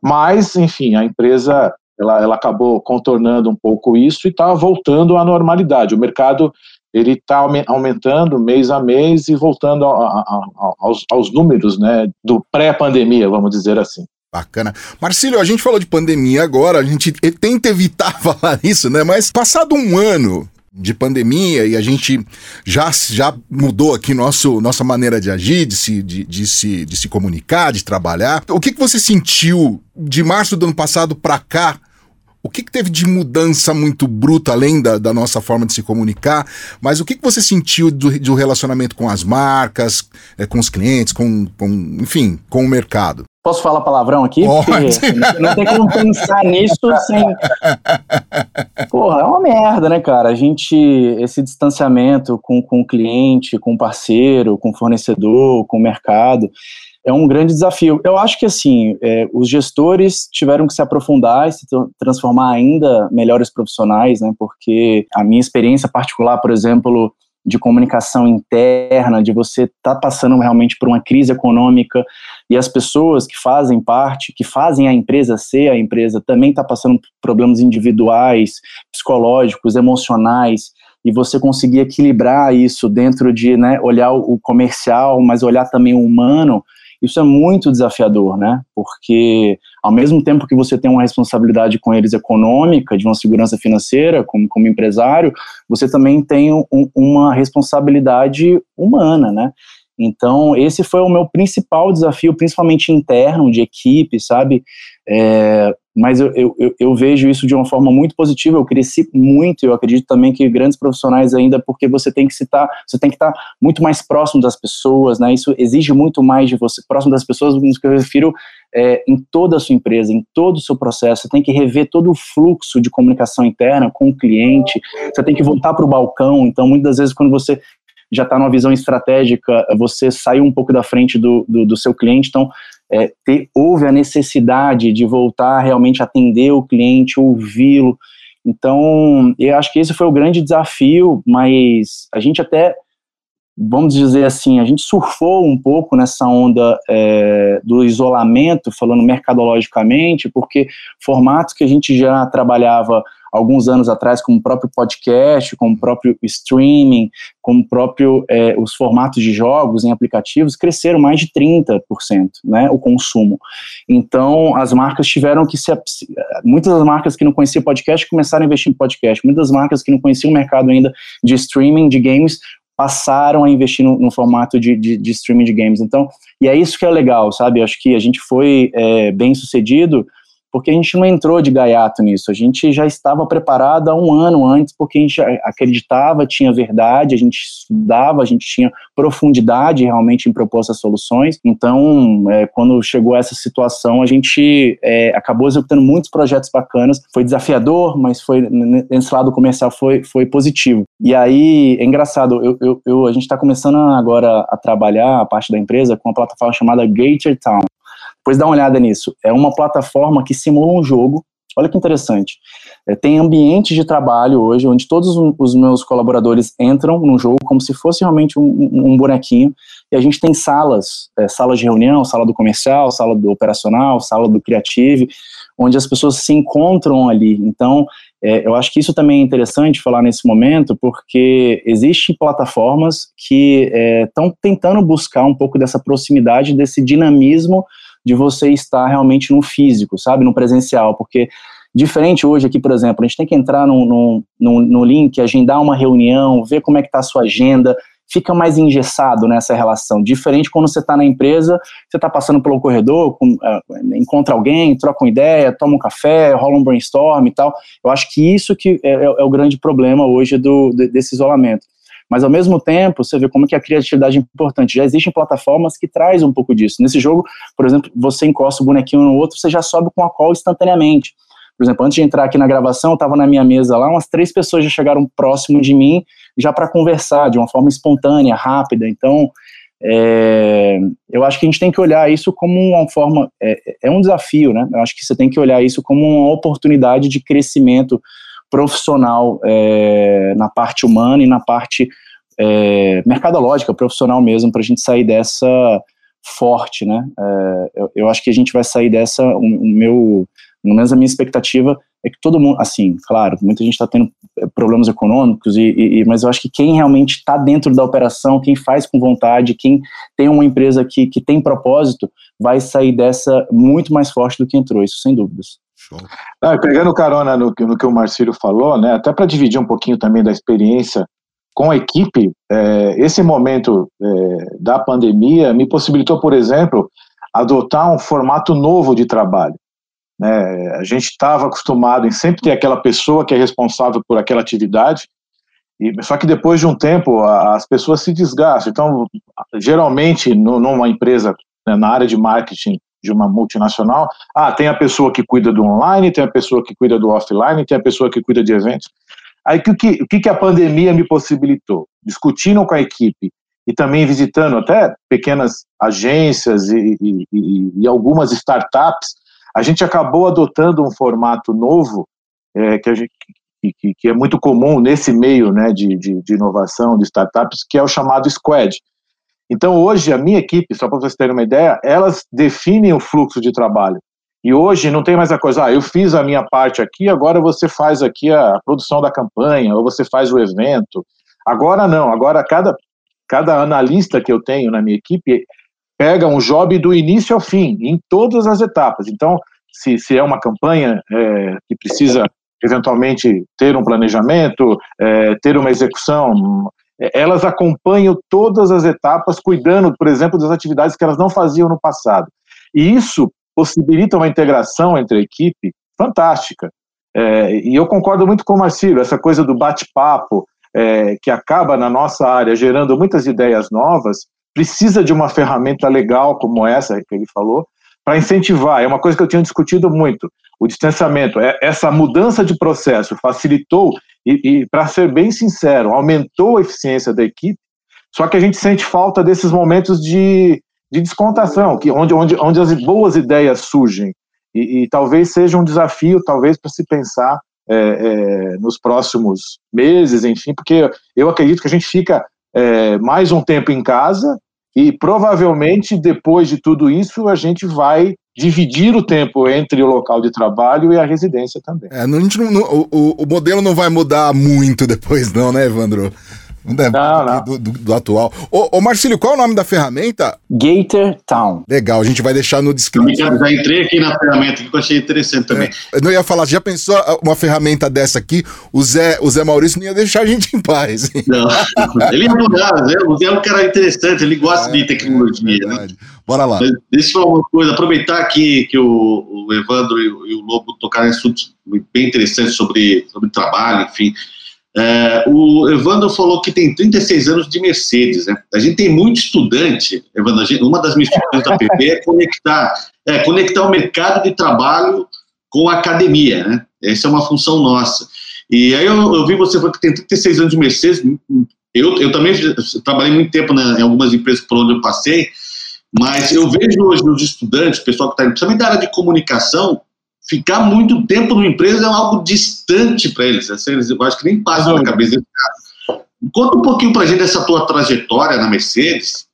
mas, enfim, a empresa ela, ela acabou contornando um pouco isso e está voltando à normalidade. O mercado ele está aumentando mês a mês e voltando a, a, a, aos, aos números né, do pré-pandemia, vamos dizer assim. Bacana. Marcílio, a gente falou de pandemia agora, a gente tenta evitar [LAUGHS] falar isso, né? Mas passado um ano, de pandemia e a gente já, já mudou aqui nosso, nossa maneira de agir, de se, de, de se, de se comunicar, de trabalhar. O que, que você sentiu de março do ano passado para cá? O que, que, teve de mudança muito bruta, além da, da, nossa forma de se comunicar? Mas o que, que você sentiu do, do relacionamento com as marcas, é, com os clientes, com, com, enfim, com o mercado? Posso falar palavrão aqui? Porque não tem como pensar nisso sem. Porra, é uma merda, né, cara? A gente, esse distanciamento com, com o cliente, com o parceiro, com o fornecedor, com o mercado, é um grande desafio. Eu acho que, assim, é, os gestores tiveram que se aprofundar e se transformar ainda melhores profissionais, né? Porque a minha experiência particular, por exemplo, de comunicação interna, de você estar tá passando realmente por uma crise econômica e as pessoas que fazem parte, que fazem a empresa ser a empresa, também está passando por problemas individuais, psicológicos, emocionais. e você conseguir equilibrar isso dentro de né, olhar o comercial, mas olhar também o humano, isso é muito desafiador, né? Porque ao mesmo tempo que você tem uma responsabilidade com eles econômica, de uma segurança financeira, como, como empresário, você também tem um, uma responsabilidade humana, né? Então, esse foi o meu principal desafio, principalmente interno, de equipe, sabe? É, mas eu, eu, eu, vejo isso de uma forma muito positiva, eu cresci muito, eu acredito também que grandes profissionais ainda, porque você tem que citar, você tem que estar muito mais próximo das pessoas, né, isso exige muito mais de você, próximo das pessoas, no que eu refiro é, em toda a sua empresa, em todo o seu processo, você tem que rever todo o fluxo de comunicação interna com o cliente, você tem que voltar para o balcão, então muitas vezes quando você já está numa visão estratégica, você sai um pouco da frente do, do, do seu cliente, então é, ter, houve a necessidade de voltar realmente atender o cliente, ouvi-lo. Então, eu acho que esse foi o grande desafio, mas a gente até, vamos dizer assim, a gente surfou um pouco nessa onda é, do isolamento, falando mercadologicamente, porque formatos que a gente já trabalhava alguns anos atrás, como o próprio podcast, como o próprio streaming, como próprio é, os formatos de jogos em aplicativos, cresceram mais de 30%, né, o consumo. Então, as marcas tiveram que se... Muitas das marcas que não conheciam podcast começaram a investir em podcast. Muitas das marcas que não conheciam o mercado ainda de streaming, de games, passaram a investir no, no formato de, de, de, streaming de games. Então, e é isso que é legal, sabe? Acho que a gente foi é, bem sucedido porque a gente não entrou de gaiato nisso, a gente já estava preparado há um ano antes, porque a gente acreditava, tinha verdade, a gente estudava, a gente tinha profundidade realmente em propor essas soluções. Então, é, quando chegou essa situação, a gente é, acabou executando muitos projetos bacanas. Foi desafiador, mas foi nesse lado comercial foi, foi positivo. E aí, é engraçado, eu, eu, eu a gente está começando agora a trabalhar a parte da empresa com uma plataforma chamada Gator Town. Pois dá uma olhada nisso. É uma plataforma que simula um jogo. Olha que interessante. É, tem ambientes de trabalho hoje onde todos os meus colaboradores entram no jogo como se fosse realmente um, um bonequinho. E a gente tem salas, é, salas de reunião, sala do comercial, sala do operacional, sala do criativo, onde as pessoas se encontram ali. Então, é, eu acho que isso também é interessante falar nesse momento, porque existem plataformas que estão é, tentando buscar um pouco dessa proximidade, desse dinamismo de você estar realmente no físico, sabe, no presencial, porque diferente hoje aqui, por exemplo, a gente tem que entrar no, no, no, no link, agendar uma reunião, ver como é que está a sua agenda, fica mais engessado nessa relação. Diferente quando você está na empresa, você está passando pelo corredor, com, uh, encontra alguém, troca uma ideia, toma um café, rola um brainstorm e tal. Eu acho que isso que é, é, é o grande problema hoje do, desse isolamento. Mas ao mesmo tempo, você vê como que a criatividade é importante. Já existem plataformas que trazem um pouco disso. Nesse jogo, por exemplo, você encosta o bonequinho no outro, você já sobe com a call instantaneamente. Por exemplo, antes de entrar aqui na gravação, eu estava na minha mesa lá, umas três pessoas já chegaram próximo de mim, já para conversar de uma forma espontânea, rápida. Então, é, eu acho que a gente tem que olhar isso como uma forma, é, é, um desafio, né? Eu acho que você tem que olhar isso como uma oportunidade de crescimento profissional é, na parte humana e na parte é, mercadológica, profissional mesmo, para a gente sair dessa forte, né? É, eu, eu, acho que a gente vai sair dessa, o, o meu, pelo menos a minha expectativa é que todo mundo, assim, claro, muita gente está tendo é, problemas econômicos, e, e, mas eu acho que quem realmente está dentro da operação, quem faz com vontade, quem tem uma empresa que, que tem propósito, vai sair dessa muito mais forte do que entrou, isso sem dúvidas. Ah, pegando carona no, no, que o Marcílio falou, né, até para dividir um pouquinho também da experiência com a equipe, é, esse momento é, da pandemia me possibilitou, por exemplo, adotar um formato novo de trabalho. Né? A gente estava acostumado em sempre ter aquela pessoa que é responsável por aquela atividade, e, só que depois de um tempo a, as pessoas se desgastam. Então, geralmente, no, numa empresa, né, na área de marketing, de uma multinacional, ah, tem a pessoa que cuida do online, tem a pessoa que cuida do offline, tem a pessoa que cuida de eventos. Aí o que, o que a pandemia me possibilitou? Discutindo com a equipe e também visitando até pequenas agências e, e, e, e algumas startups, a gente acabou adotando um formato novo é, que, gente, que, que, é muito comum nesse meio né, de, de, de inovação, de startups, que é o chamado Squad. Então, hoje, a minha equipe, só para vocês terem uma ideia, elas definem o fluxo de trabalho. E hoje não tem mais a coisa, ah, eu fiz a minha parte aqui, agora você faz aqui a produção da campanha, ou você faz o evento. Agora não, agora cada, cada analista que eu tenho na minha equipe pega um job do início ao fim, em todas as etapas. Então, se, se é uma campanha é, que precisa eventualmente ter um planejamento, é, ter uma execução, elas acompanham todas as etapas, cuidando, por exemplo, das atividades que elas não faziam no passado. E isso possibilita uma integração entre a equipe fantástica. É, e eu concordo muito com o Marcílio, essa coisa do bate-papo, é, que acaba na nossa área gerando muitas ideias novas, precisa de uma ferramenta legal como essa que ele falou, para incentivar. É uma coisa que eu tinha discutido muito. O distanciamento, é, essa mudança de processo facilitou e, e para ser bem sincero, aumentou a eficiência da equipe, só que a gente sente falta desses momentos de, de descontação, que onde, onde, onde as boas ideias surgem. E, e talvez seja um desafio, talvez, para se pensar é, é, nos próximos meses, enfim, porque eu acredito que a gente fica é, mais um tempo em casa e provavelmente depois de tudo isso a gente vai dividir o tempo entre o local de trabalho e a residência também. É, não, o, o modelo não vai mudar muito depois, não, né, Evandro? Não deve não, não. Do, do, do, atual. Ô, ô, Marcílio, qual é o nome da ferramenta? Gator Town. Legal, a gente vai deixar no descrição. Já entrei aqui na ferramenta, que eu achei interessante também. É, eu não ia falar, já pensou uma ferramenta dessa aqui? O Zé, o Zé Maurício não ia deixar a gente em paz. [LAUGHS] Não, ele ia mudar, o Zé é um cara interessante, ele gosta é, de tecnologia. É né? Bora lá. Mas, deixa eu falar uma coisa, aproveitar que, que o, o Evandro e o, e o Lobo tocaram assuntos bem interessantes sobre, sobre trabalho, enfim. É, o Evandro falou que tem 36 anos de Mercedes, né? A gente tem muito estudante, Evandro, gente, uma das missões da PP é conectar, é conectar o mercado de trabalho com a academia, né? Essa é uma função nossa. E aí eu, eu vi você falando que tem 36 anos de Mercedes, eu, eu também trabalhei muito tempo né, em algumas empresas por onde eu passei, mas eu vejo hoje os estudantes, pessoal que está, principalmente da área de comunicação, ficar muito tempo numa empresa é algo distante para eles. Assim, eu acho que nem passa na cabeça desse cara. Conta um pouquinho para a gente dessa tua trajetória na Mercedes.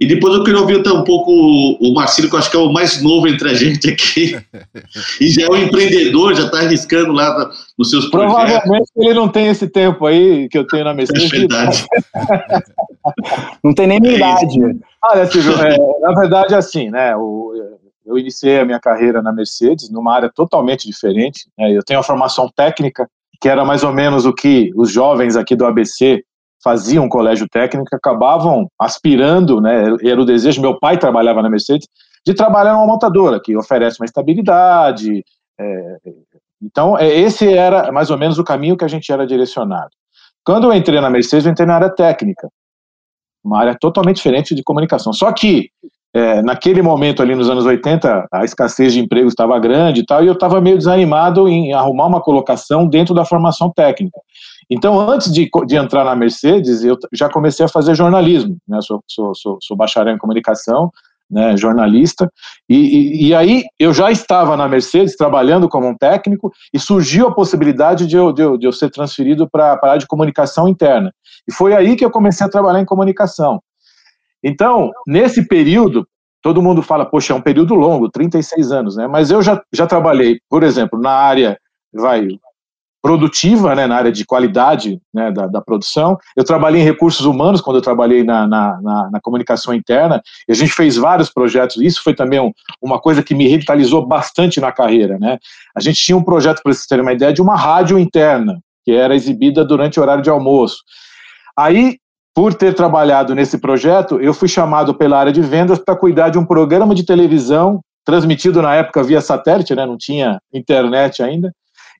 E depois eu queria ouvir até um pouco o Marcelo, que eu acho que é o mais novo entre a gente aqui. [LAUGHS] e já é um empreendedor, já está arriscando lá nos seus projetos. Provavelmente ele não tem esse tempo aí que eu tenho na Mercedes. É verdade. [LAUGHS] não tem nem minha é idade. Olha, Silvio, é, na verdade, assim, né? O, eu iniciei a minha carreira na Mercedes numa área totalmente diferente. Né? Eu tenho a formação técnica, que era mais ou menos o que os jovens aqui do ABC faziam colégio técnico, acabavam aspirando, né? Era o desejo. Meu pai trabalhava na Mercedes de trabalhar numa montadora que oferece uma estabilidade. É, então, é, esse era mais ou menos o caminho que a gente era direcionado. Quando eu entrei na Mercedes, eu entrei na área técnica, uma área totalmente diferente de comunicação. Só que é, naquele momento ali nos anos 80, a escassez de emprego estava grande e tal, e eu estava meio desanimado em arrumar uma colocação dentro da formação técnica. Então, antes de, de entrar na Mercedes, eu já comecei a fazer jornalismo, né? sou, sou, sou, sou bacharel em comunicação, né, jornalista, e, e, e, aí eu já estava na Mercedes trabalhando como um técnico e surgiu a possibilidade de eu, de eu, de eu ser transferido para a área de comunicação interna. E foi aí que eu comecei a trabalhar em comunicação. Então, nesse período, todo mundo fala, poxa, é um período longo, 36 anos, né? Mas eu já, já trabalhei, por exemplo, na área, vai, produtiva, né, na área de qualidade né, da, da, produção. Eu trabalhei em recursos humanos quando eu trabalhei na, na, na, na comunicação interna, e a gente fez vários projetos. Isso foi também um, uma coisa que me revitalizou bastante na carreira. Né? A gente tinha um projeto, para vocês terem uma ideia, de uma rádio interna, que era exibida durante o horário de almoço. Aí por ter trabalhado nesse projeto, eu fui chamado pela área de vendas para cuidar de um programa de televisão transmitido na época via satélite, né, não tinha internet ainda,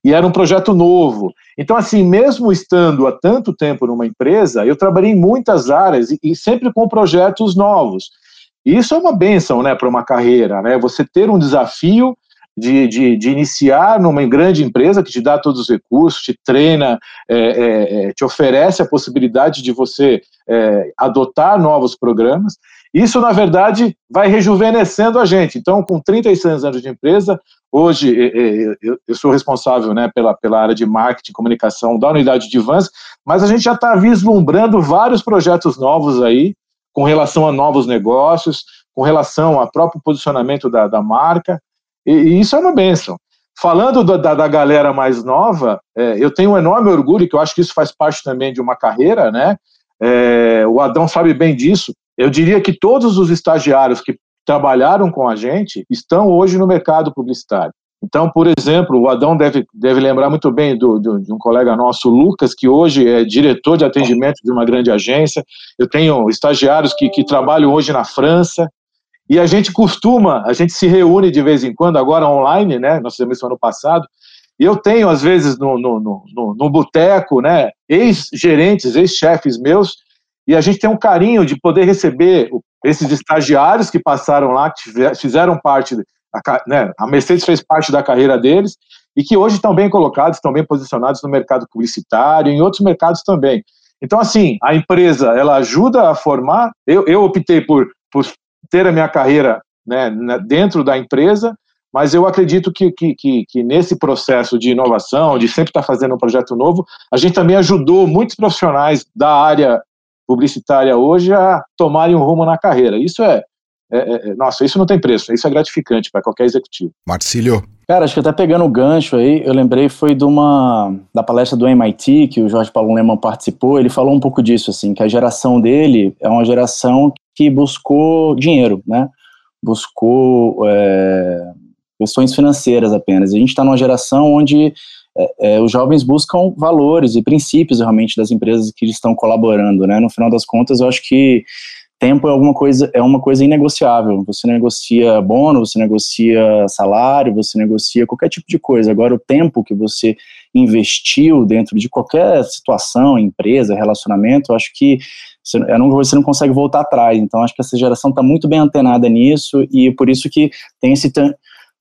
e era um projeto novo. Então, assim, mesmo estando há tanto tempo numa empresa, eu trabalhei em muitas áreas e, e sempre com projetos novos. E isso é uma benção, né, para uma carreira, né? Você ter um desafio de, de, de, iniciar numa grande empresa que te dá todos os recursos, te treina, é, é, é, te oferece a possibilidade de você é, adotar novos programas. Isso, na verdade, vai rejuvenescendo a gente. Então, com 36 anos de empresa, hoje é, é, eu, sou responsável né, pela, pela área de marketing e comunicação da unidade de Vans, mas a gente já está vislumbrando vários projetos novos aí, com relação a novos negócios, com relação ao próprio posicionamento da, da marca, E, e isso é uma benção. Falando do, da, da, galera mais nova, é, eu tenho um enorme orgulho, que eu acho que isso faz parte também de uma carreira, né? É, o Adão sabe bem disso. Eu diria que todos os estagiários que trabalharam com a gente estão hoje no mercado publicitário. Então, por exemplo, o Adão deve, deve lembrar muito bem do, do, de um colega nosso, Lucas, que hoje é diretor de atendimento de uma grande agência. Eu tenho estagiários que, que trabalham hoje na França. E a gente costuma, a gente se reúne de vez em quando, agora online, né? Nós fizemos isso ano passado. E eu tenho, às vezes, no, no, no, no boteco, né? Ex-gerentes, ex-chefes meus, e a gente tem um carinho de poder receber esses estagiários que passaram lá, que fizeram parte a, né, a Mercedes fez parte da carreira deles e que hoje estão bem colocados, estão bem posicionados no mercado publicitário em outros mercados também. Então, assim, a empresa, ela ajuda a formar. Eu, eu optei por, por ter a minha carreira né, dentro da empresa, mas eu acredito que, que, que, que, nesse processo de inovação, de sempre estar fazendo um projeto novo, a gente também ajudou muitos profissionais da área publicitária hoje a tomarem um rumo na carreira. Isso é, é, é, é, nossa, isso não tem preço, isso é gratificante para qualquer executivo. Marcílio. Cara, acho que até pegando o gancho aí, eu lembrei foi de uma da palestra do MIT que o Jorge Paulo Leman participou, ele falou um pouco disso assim, que a geração dele é uma geração que buscou dinheiro, né? Buscou é, questões financeiras apenas. A gente está numa geração onde é, é, os jovens buscam valores e princípios realmente das empresas que estão colaborando, né? No final das contas, eu acho que tempo é alguma coisa, é uma coisa inegociável. Você negocia bônus, você negocia salário, você negocia qualquer tipo de coisa. Agora, o tempo que você investiu dentro de qualquer situação, empresa, relacionamento, acho que você não, você não consegue voltar atrás. Então, acho que essa geração está muito bem antenada nisso e por isso que tem esse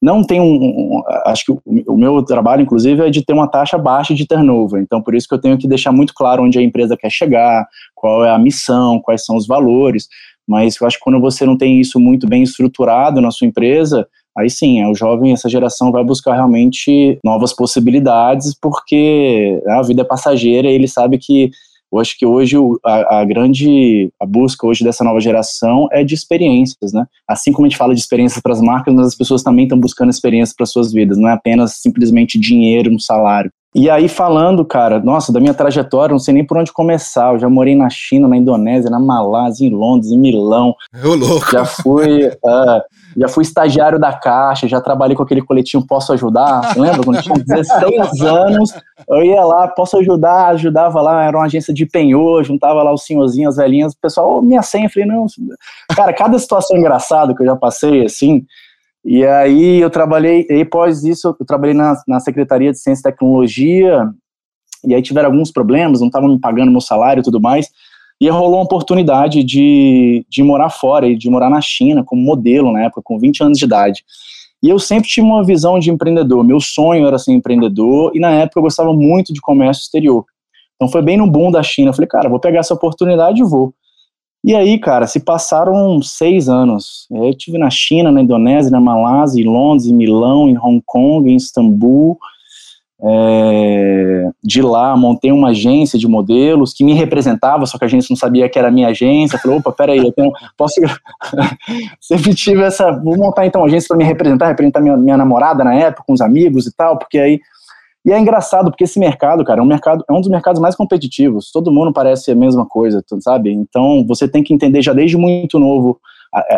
não tem um, um, acho que o, meu trabalho inclusive é de ter uma taxa baixa de turnover, então por isso que eu tenho que deixar muito claro onde a empresa quer chegar, qual é a missão, quais são os valores, mas eu acho que quando você não tem isso muito bem estruturado na sua empresa, aí sim, é, o jovem, essa geração vai buscar realmente novas possibilidades, porque a vida é passageira e ele sabe que eu acho que hoje a, a, grande a busca hoje dessa nova geração é de experiências, né? Assim como a gente fala de experiências para as marcas, as pessoas também estão buscando experiências para suas vidas, não é apenas simplesmente dinheiro no salário. E aí, falando, cara, nossa, da minha trajetória, não sei nem por onde começar. Eu já morei na China, na Indonésia, na Malásia, em Londres, em Milão. Eu louco. Já fui, uh, já fui estagiário da Caixa, já trabalhei com aquele coletinho Posso Ajudar. Lembra? Quando tinha 16 anos, eu ia lá, Posso Ajudar, ajudava lá, era uma agência de penhor, juntava lá os senhorzinhos, as velhinhas, o pessoal, oh, minha senha, eu falei, não. Cara, cada situação engraçada que eu já passei, assim, e aí eu trabalhei, e após isso eu trabalhei na, na Secretaria de Ciência e Tecnologia, e aí tiveram alguns problemas, não estavam me pagando meu salário e tudo mais, e rolou uma oportunidade de, de morar fora, e de morar na China como modelo na época, com 20 anos de idade. E eu sempre tive uma visão de empreendedor, meu sonho era ser empreendedor, e na época eu gostava muito de comércio exterior. Então foi bem no boom da China, eu falei, cara, vou pegar essa oportunidade e vou. E aí, cara, se passaram seis anos. Eu estive na China, na Indonésia, na Malásia, em Londres, em Milão, em Hong Kong, em Istambul. É, de lá, montei uma agência de modelos que me representava, só que a agência não sabia que era minha agência. Falei, opa, peraí, eu tenho, posso. [LAUGHS] Sempre tive essa. Vou montar então uma agência para me representar, representar minha, minha namorada na época, com os amigos e tal, porque aí e é engraçado, porque esse mercado, cara, é um mercado, é um dos mercados mais competitivos. Todo mundo parece a mesma coisa, sabe? Então, você tem que entender já desde muito novo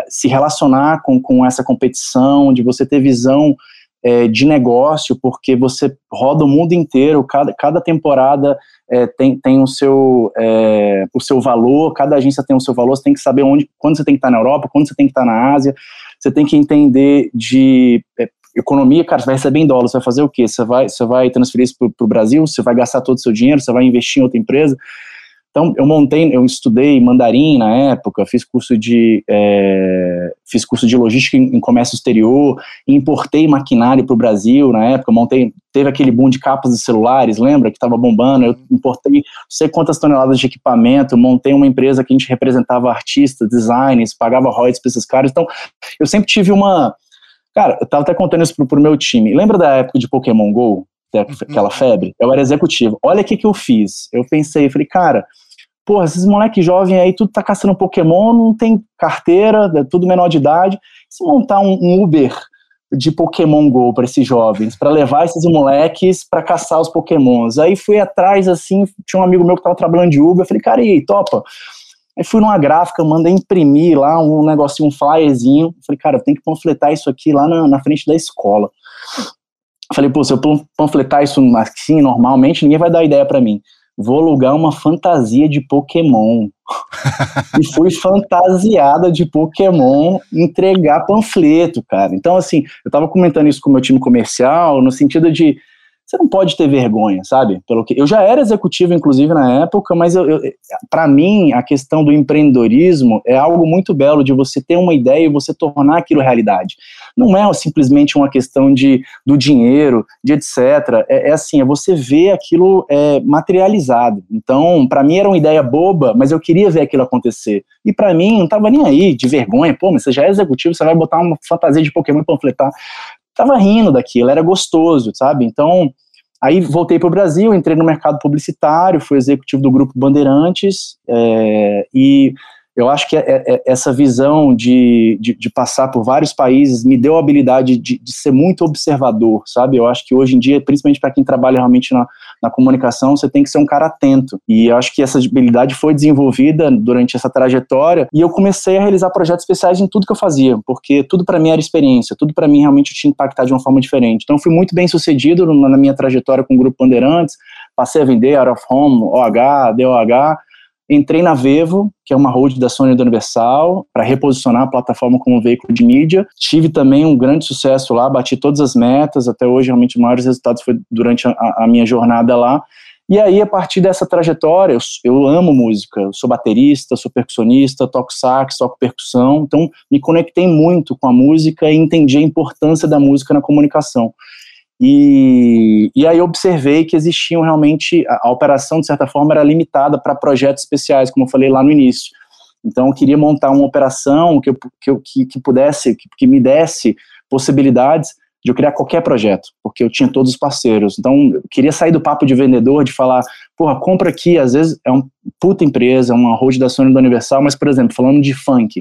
se relacionar com, com essa competição, de você ter visão é, de negócio, porque você roda o mundo inteiro, cada, cada temporada é, tem, tem o, seu, é, o seu valor, cada agência tem o seu valor, você tem que saber onde, quando você tem que estar na Europa, quando você tem que estar na Ásia, você tem que entender de é, economia, cara, você vai receber em dólar, você vai fazer o quê? Você vai, você vai transferir isso para o Brasil, você vai gastar todo o seu dinheiro, você vai investir em outra empresa. Então, eu montei, eu estudei mandarim na época, fiz curso de, é, fiz curso de logística em, em comércio exterior, importei maquinário para o Brasil na época, montei, teve aquele boom de capas de celulares, lembra, que estava bombando, eu importei não sei quantas toneladas de equipamento, montei uma empresa que a gente representava artistas, designers, pagava royalties para esses caras, então, eu sempre tive uma, Cara, eu tava até contando isso pro, pro meu time. Lembra da época de Pokémon GO? Aquela uhum. febre? Eu era executivo. Olha o que, que eu fiz. Eu pensei, falei, cara, porra, esses moleques jovens aí, tudo tá caçando Pokémon, não tem carteira, é tudo menor de idade. Se montar um, um Uber de Pokémon Go para esses jovens, para levar esses moleques para caçar os Pokémons. Aí fui atrás, assim, tinha um amigo meu que estava trabalhando de Uber, eu falei, cara, e aí, topa? Aí fui numa gráfica, mandei imprimir lá um negocinho, um flyerzinho. Falei, cara, eu tenho que panfletar isso aqui lá na, na frente da escola. Falei, pô, se eu panfletar isso assim, normalmente, ninguém vai dar ideia para mim. Vou alugar uma fantasia de Pokémon. [LAUGHS] e fui fantasiada de Pokémon entregar panfleto, cara. Então, assim, eu tava comentando isso com o meu time comercial, no sentido de você não pode ter vergonha, sabe? Pelo que eu já era executivo, inclusive na época, mas eu, eu para mim a questão do empreendedorismo é algo muito belo de você ter uma ideia e você tornar aquilo realidade. Não é simplesmente uma questão de do dinheiro, de etc. É, é assim, é você ver aquilo é, materializado. Então, para mim era uma ideia boba, mas eu queria ver aquilo acontecer. E para mim não tava nem aí de vergonha. Pô, mas você já é executivo, você vai botar uma fantasia de Pokémon e panfletar tava rindo daquilo, era gostoso, sabe? Então, aí voltei para o Brasil, entrei no mercado publicitário, fui executivo do grupo Bandeirantes, é, e eu acho que é, é, essa visão de, de, de, passar por vários países me deu a habilidade de, de, ser muito observador, sabe? Eu acho que hoje em dia, principalmente para quem trabalha realmente na, na, comunicação, você tem que ser um cara atento. E eu acho que essa habilidade foi desenvolvida durante essa trajetória e eu comecei a realizar projetos especiais em tudo que eu fazia, porque tudo para mim era experiência, tudo para mim realmente tinha que impactar de uma forma diferente. Então, fui muito bem sucedido na minha trajetória com o Grupo Bandeirantes, passei a vender Out of Home, OH, DOH, Entrei na Vevo, que é uma hold da Sony e da Universal, para reposicionar a plataforma como veículo de mídia. Tive também um grande sucesso lá, bati todas as metas, até hoje realmente os maiores resultados foi durante a, a minha jornada lá. E aí, a partir dessa trajetória, eu, eu, amo música, eu sou baterista, sou percussionista, toco sax, toco percussão, então me conectei muito com a música e entendi a importância da música na comunicação. E, e aí observei que existiam realmente, a, a operação de certa forma era limitada para projetos especiais, como eu falei lá no início. Então eu queria montar uma operação que, eu, que, eu, que, que pudesse, que, que me desse possibilidades de eu criar qualquer projeto, porque eu tinha todos os parceiros. Então, eu queria sair do papo de vendedor, de falar, porra, compra aqui, às vezes é uma puta empresa, é uma road da Sony do Universal, mas, por exemplo, falando de funk,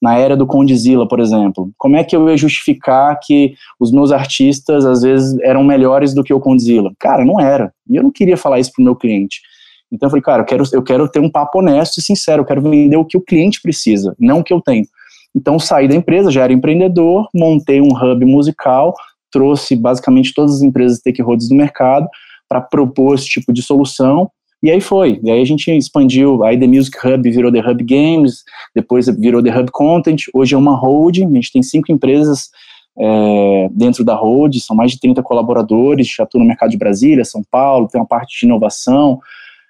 na era do Condizila, por exemplo. Como é que eu ia justificar que os meus artistas, às vezes, eram melhores do que o Condizila? Cara, não era. E eu não queria falar isso pro meu cliente. Então eu falei, cara, eu quero, eu quero ter um papo honesto e sincero, eu quero vender o que o cliente precisa, não o que eu tenho. Então saí da empresa, já era empreendedor, montei um hub musical, trouxe basicamente todas as empresas stakeholders do mercado para propor esse tipo de solução e aí foi. E aí a gente expandiu. Aí The Music Hub virou The Hub Games, depois virou The Hub Content. Hoje é uma hold. A gente tem cinco empresas é, dentro da hold, são mais de 30 colaboradores. Já estou no mercado de Brasília, São Paulo, tem uma parte de inovação.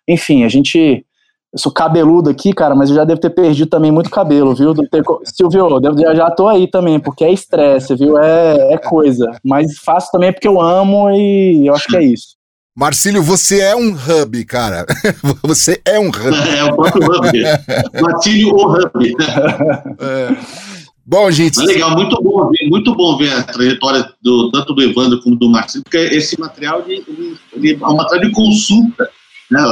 Enfim, a gente. Eu sou cabeludo aqui, cara, mas eu já devo ter perdido também muito cabelo, viu? Ter, Silvio, eu já tô aí também, porque é estresse, viu? É, é coisa. Mas faço também porque eu amo e eu acho que é isso. Marcílio, você é um hub, cara. [LAUGHS] Você é um hub. [LAUGHS] É, o próprio hub. Marcílio, o hub. É. Bom, gente. Mas legal, muito bom ver, muito bom ver a trajetória do, tanto do Evandro como do Marcílio, porque esse material ele, ele, ele é um material de consulta. Né?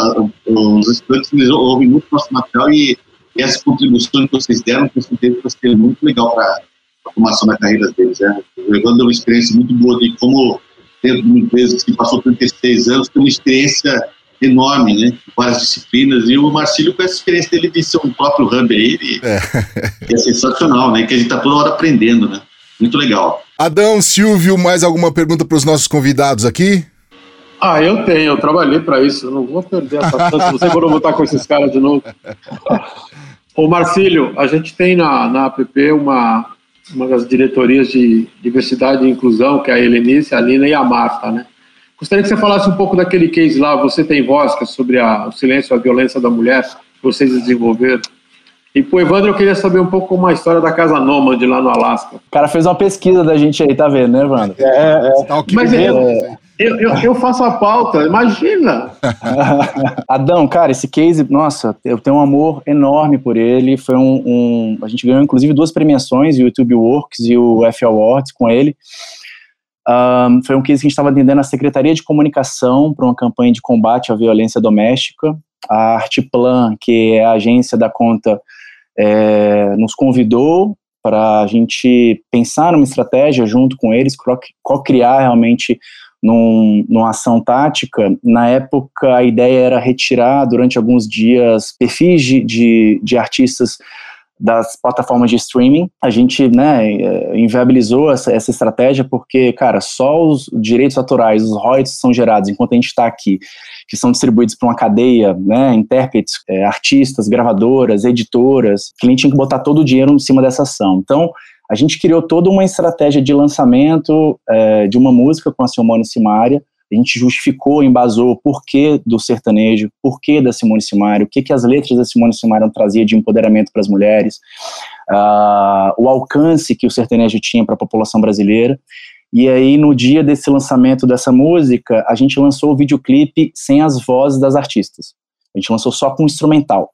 Os estudantes eles ouvem muito nosso material e, e essa contribuição que vocês deram, com certeza, vai ser muito legal para a formação da carreira deles. Né? O Evandro deu uma experiência muito boa de como dentro de uma empresa que passou 36 anos, tem uma experiência enorme, né? Várias disciplinas. E o Marcílio, com essa experiência dele de ser um próprio hub aí, ele, é. é sensacional, né? Que a gente está toda hora aprendendo, né? Muito legal. Adão, Silvio, mais alguma pergunta para os nossos convidados aqui? Ah, eu tenho, eu trabalhei para isso, eu não vou perder essa chance, não sei quando eu vou estar com esses caras de novo. [LAUGHS] Ô Marcílio, a gente tem na, na app uma, uma das diretorias de diversidade e inclusão, que é a Helenice, a Lina e a Marta, né? Gostaria que você falasse um pouco daquele case lá, Você Tem Voz, que é sobre a, o silêncio e a violência da mulher, que vocês desenvolveram. E pro Evandro, eu queria saber um pouco como a história da Casa Nômade lá no Alasca. O cara fez uma pesquisa da gente aí, tá vendo, né, Evandro? É, é. Mas é, é, eu, eu, eu, faço a pauta, imagina! [LAUGHS] Adão, cara, esse case, nossa, eu tenho um amor enorme por ele. Foi um, um A gente ganhou, inclusive, duas premiações, o YouTube Works e o F Awards com ele. Um, foi um case que a gente estava atendendo a Secretaria de Comunicação para uma campanha de combate à violência doméstica. A Artplan, que é a agência da conta, é, nos convidou para a gente pensar numa estratégia junto com eles, co-criar realmente num, numa ação tática. Na época, a ideia era retirar durante alguns dias perfis de, de, de artistas das plataformas de streaming. A gente, né, eh, inviabilizou essa, essa estratégia porque, cara, só os direitos autorais, os royalties são gerados enquanto a gente está aqui, que são distribuídos para uma cadeia, né, intérpretes, é, artistas, gravadoras, editoras, a gente tinha que botar todo o dinheiro em cima dessa ação. Então, a gente criou toda uma estratégia de lançamento é, de uma música com a Simone Simaria, a gente justificou, embasou o porquê do sertanejo, porquê da Simone Simaria, o que, que as letras da Simone Simaria traziam de empoderamento para as mulheres, uh, o alcance que o sertanejo tinha para a população brasileira. E aí, no dia desse lançamento dessa música, a gente lançou o videoclipe sem as vozes das artistas. A gente lançou só com instrumental.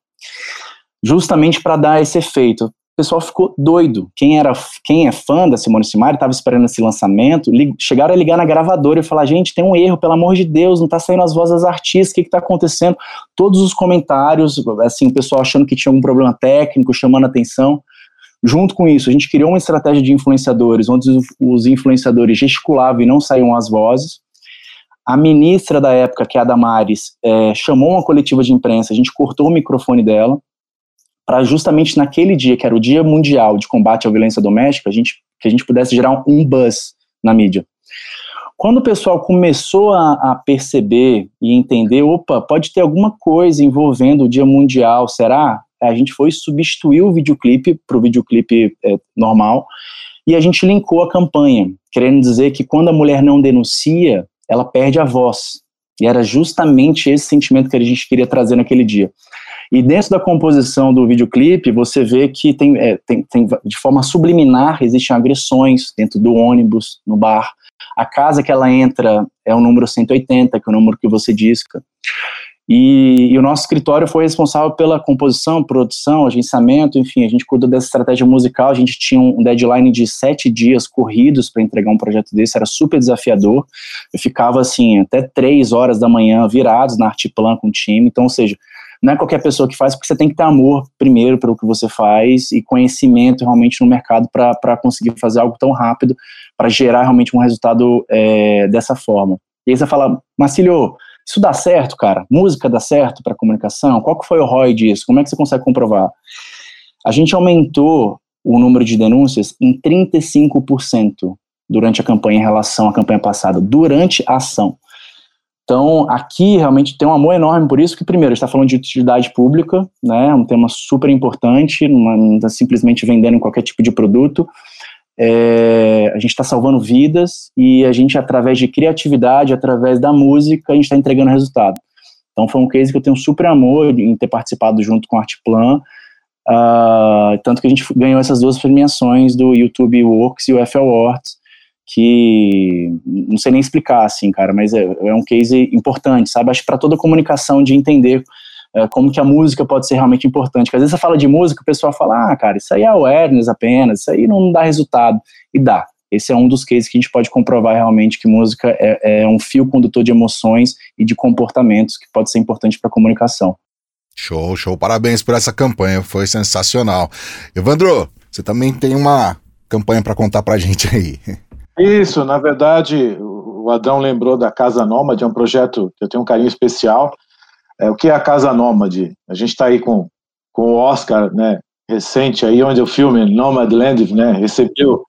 Justamente para dar esse efeito pessoal ficou doido. Quem era, quem é fã da Simone Simari estava esperando esse lançamento, chegaram a ligar na gravadora e falar: gente, tem um erro, pelo amor de Deus, não está saindo as vozes das artistas, o que está acontecendo? Todos os comentários, assim, o pessoal achando que tinha algum problema técnico, chamando atenção. Junto com isso, a gente criou uma estratégia de influenciadores, onde os influenciadores gesticulavam e não saíam as vozes. A ministra da época, que é a Damares, é, chamou uma coletiva de imprensa, a gente cortou o microfone dela, para justamente naquele dia, que era o Dia Mundial de Combate à Violência Doméstica, a gente, que a gente pudesse gerar um buzz na mídia. Quando o pessoal começou a, a perceber e entender, opa, pode ter alguma coisa envolvendo o Dia Mundial, será? A gente foi substituir o videoclipe para o videoclipe é, normal e a gente linkou a campanha, querendo dizer que quando a mulher não denuncia, ela perde a voz. E era justamente esse sentimento que a gente queria trazer naquele dia. E dentro da composição do videoclipe, você vê que tem, é, tem, tem, de forma subliminar, existem agressões dentro do ônibus, no bar. A casa que ela entra é o número 180, que é o número que você disca. E, e, o nosso escritório foi responsável pela composição, produção, agenciamento, enfim, a gente cuidou dessa estratégia musical. A gente tinha um deadline de sete dias corridos para entregar um projeto desse, era super desafiador. Eu ficava assim, até três horas da manhã virados na Artiplan com o time. Então, ou seja, não é qualquer pessoa que faz, porque você tem que ter amor primeiro pelo que você faz e conhecimento realmente no mercado para conseguir fazer algo tão rápido, para gerar realmente um resultado é, dessa forma. E aí você fala, Marcílio, isso dá certo, cara? Música dá certo para comunicação? Qual que foi o ROI disso? Como é que você consegue comprovar? A gente aumentou o número de denúncias em 35% durante a campanha em relação à campanha passada, durante a ação. Então, aqui realmente tem um amor enorme por isso, que primeiro, está falando de utilidade pública, né, um tema super importante, não está simplesmente vendendo qualquer tipo de produto, é, a gente está salvando vidas e a gente, através de criatividade, através da música, a gente está entregando resultado. Então, foi um case que eu tenho super amor em ter participado junto com a Artplan, uh, tanto que a gente ganhou essas duas premiações do YouTube Works e o FL Awards, que não sei nem explicar, assim, cara, mas é, é um case importante, sabe? Acho para toda comunicação de entender é, como que a música pode ser realmente importante. Porque às vezes você fala de música, o pessoal fala, ah, cara, isso aí é awareness apenas, isso aí não dá resultado. E dá. Esse é um dos cases que a gente pode comprovar realmente que música é, é um fio condutor de emoções e de comportamentos que pode ser importante para a comunicação. Show, show. Parabéns por essa campanha, foi sensacional. Evandro, você também tem uma campanha para contar para a gente aí. [LAUGHS] Isso, na verdade, o Adão lembrou da Casa Nômade, é um projeto que eu tenho um carinho especial. É, o que é a Casa Nômade? A gente está aí com, com o Oscar, né, recente aí, onde o filme Nomadland, né, recebeu